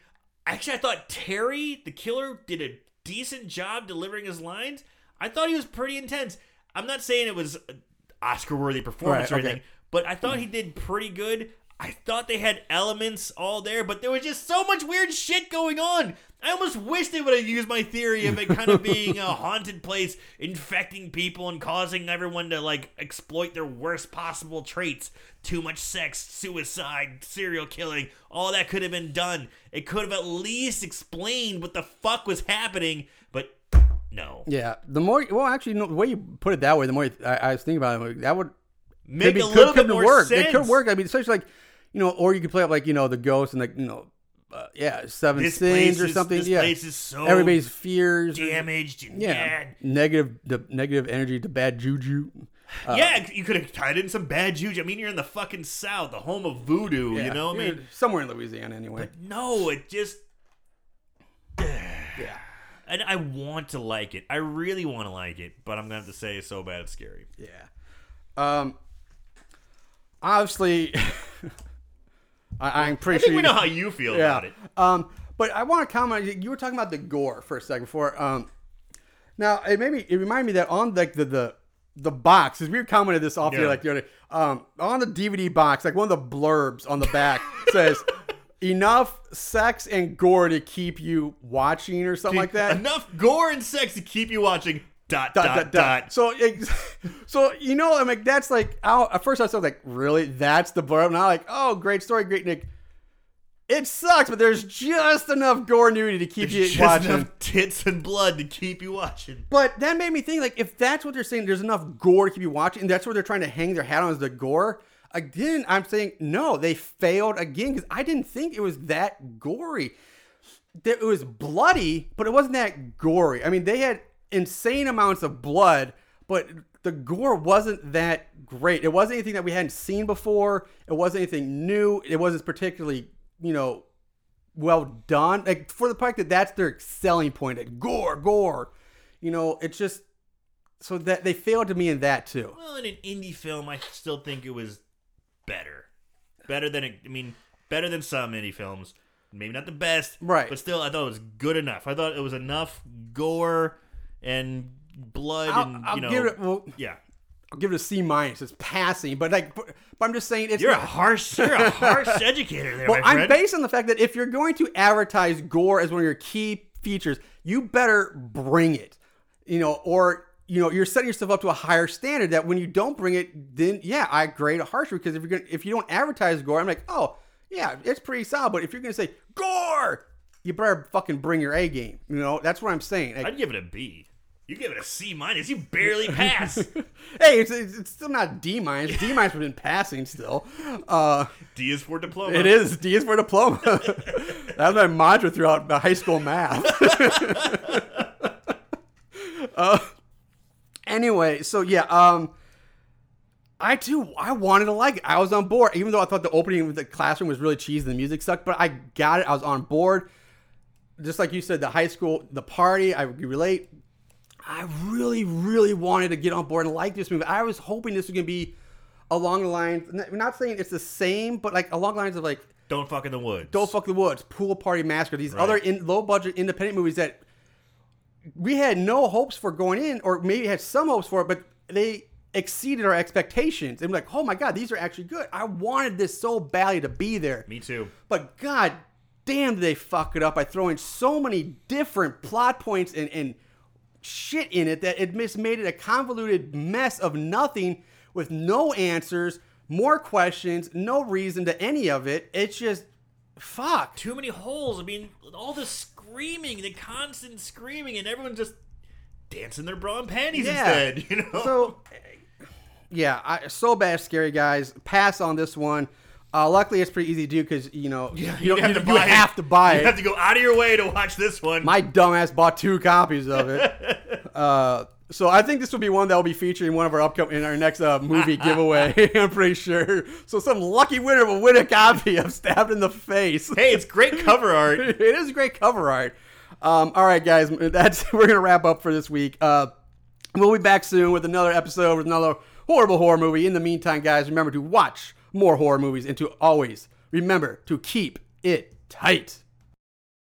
Actually, I thought Terry, the killer, did a decent job delivering his lines. I thought he was pretty intense. I'm not saying it was Oscar-worthy performance Right, or okay. anything, but I thought he did pretty good. I thought they had elements all there, but there was just so much weird shit going on. I almost wish they would have used my theory of it kind of being a haunted place, infecting people and causing everyone to like exploit their worst possible traits. Too much sex, suicide, serial killing, all that could have been done. It could have at least explained what the fuck was happening, but no. Yeah, the more well, actually, no, the way you put it that way, the more I, I was thinking about it, that would Make maybe a could, little could bit more work. sense. It could work. I mean, especially like you know, or you could play up like you know the ghost and like you know, uh, yeah, seven This sins or is- something. this yeah, place is so everybody's fears. damaged and yeah, bad. negative, the negative energy to bad juju. Uh, yeah, you could have tied in some bad juju. I mean, you're in the fucking South, the home of voodoo. Yeah, You know, I mean, somewhere in Louisiana anyway. no, it just. yeah, And I want to like it. I really want to like it, but I'm gonna have to say it's so bad it's scary. yeah. Um, obviously, I, I pretty think sure we know how you feel about it. Um, but I want to comment. You were talking about the gore for a second before. Um, now it made me. It reminded me that on like the the the box, because we were commented this off here like the other. Um, on the DVD box, like one of the blurbs on the back says. Enough sex and gore to keep you watching, or something like that. Enough gore and sex to keep you watching. Dot dot dot. So, ex- so you know, I'm like, that's like. i at first, I was like, really? That's the blurb. And I'm like, oh, great story, great Nick. It sucks, but there's just enough gore nudity to keep There's you just watching. enough tits and blood to keep you watching. But that made me think, like, if that's what they're saying, there's enough gore to keep you watching, and that's what they're trying to hang their hat on is the gore. Again, I'm saying no, they failed again because I didn't think it was that gory. It was bloody, but it wasn't that gory. I mean, they had insane amounts of blood, but the gore wasn't that great. It wasn't anything that we hadn't seen before. It wasn't anything new. It wasn't particularly, you know, well done. Like for the fact that that's their selling point, at gore, gore. You know, it's just so that they failed to me in that too. Well, in an indie film, I still think it was better. Better than it, I mean, better than some indie films. Maybe not the best, Right. But still, I thought it was good enough. I thought it was enough gore and blood, I'll, and I'll you know, give it. Well, yeah. I'll give it a C minus. It's passing, but like, but, but I'm just saying it's. You're a not- harsh, you're a harsh educator there, Well, my I'm based on the fact that if you're going to advertise gore as one of your key features, you better bring it. You know, or you know, you're setting yourself up to a higher standard that when you don't bring it, then yeah, I grade it harsher because if you're gonna if you don't advertise gore, I'm like, oh yeah, it's pretty solid. But if you're gonna say gore, you better fucking bring your A game. You know, that's what I'm saying. Like, I'd give it a B. You give it a C minus. You barely pass. hey, it's, it's, it's still not D minus. D minus would have been passing still. Uh, D is for diploma. It is. D is for diploma. that was my mantra throughout the high school math. uh, anyway, so yeah, um, I too, I wanted to like it. I was on board, even though I thought the opening of the classroom was really cheesy, the music sucked, but I got it. I was on board. Just like you said, the high school, the party, I relate. I really, really wanted to get on board and like this movie. I was hoping this was gonna be along the lines. Not saying it's the same, but like along the lines of like Don't fuck in the woods. don't fuck the woods, pool party massacre. These Right. other in, low budget independent movies that we had no hopes for going in, or maybe had some hopes for it, but they exceeded our expectations. And we're like, oh my god, these are actually good. I wanted this so badly to be there. Me too. But god damn, did they fuck it up by throwing so many different plot points and, and shit in it that it just made it a convoluted mess of nothing with no answers, more questions, no reason to any of it. It's just fuck. Too many holes. I mean, all the screaming, the constant screaming, and everyone just dancing their bra and panties Yeah. instead. You know. So, eh, yeah, I, so bad, scary guys. Pass on this one. Uh, luckily, it's pretty easy to do because you know you, don't, you, you buy it. have to buy it. You have to go out of your way to watch this one. My dumbass bought two copies of it. uh, so I think this will be one that will be featured in one of our upcoming in our next uh, movie giveaway. I'm pretty sure. So some lucky winner will win a copy of Stabbed in the Face. hey, it's great cover art. it is great cover art. Um, all right, guys, that's we're gonna wrap up for this week. Uh, we'll be back soon with another episode with another horrible horror movie. In the meantime, guys, remember to watch more horror movies and to always remember to keep it tight.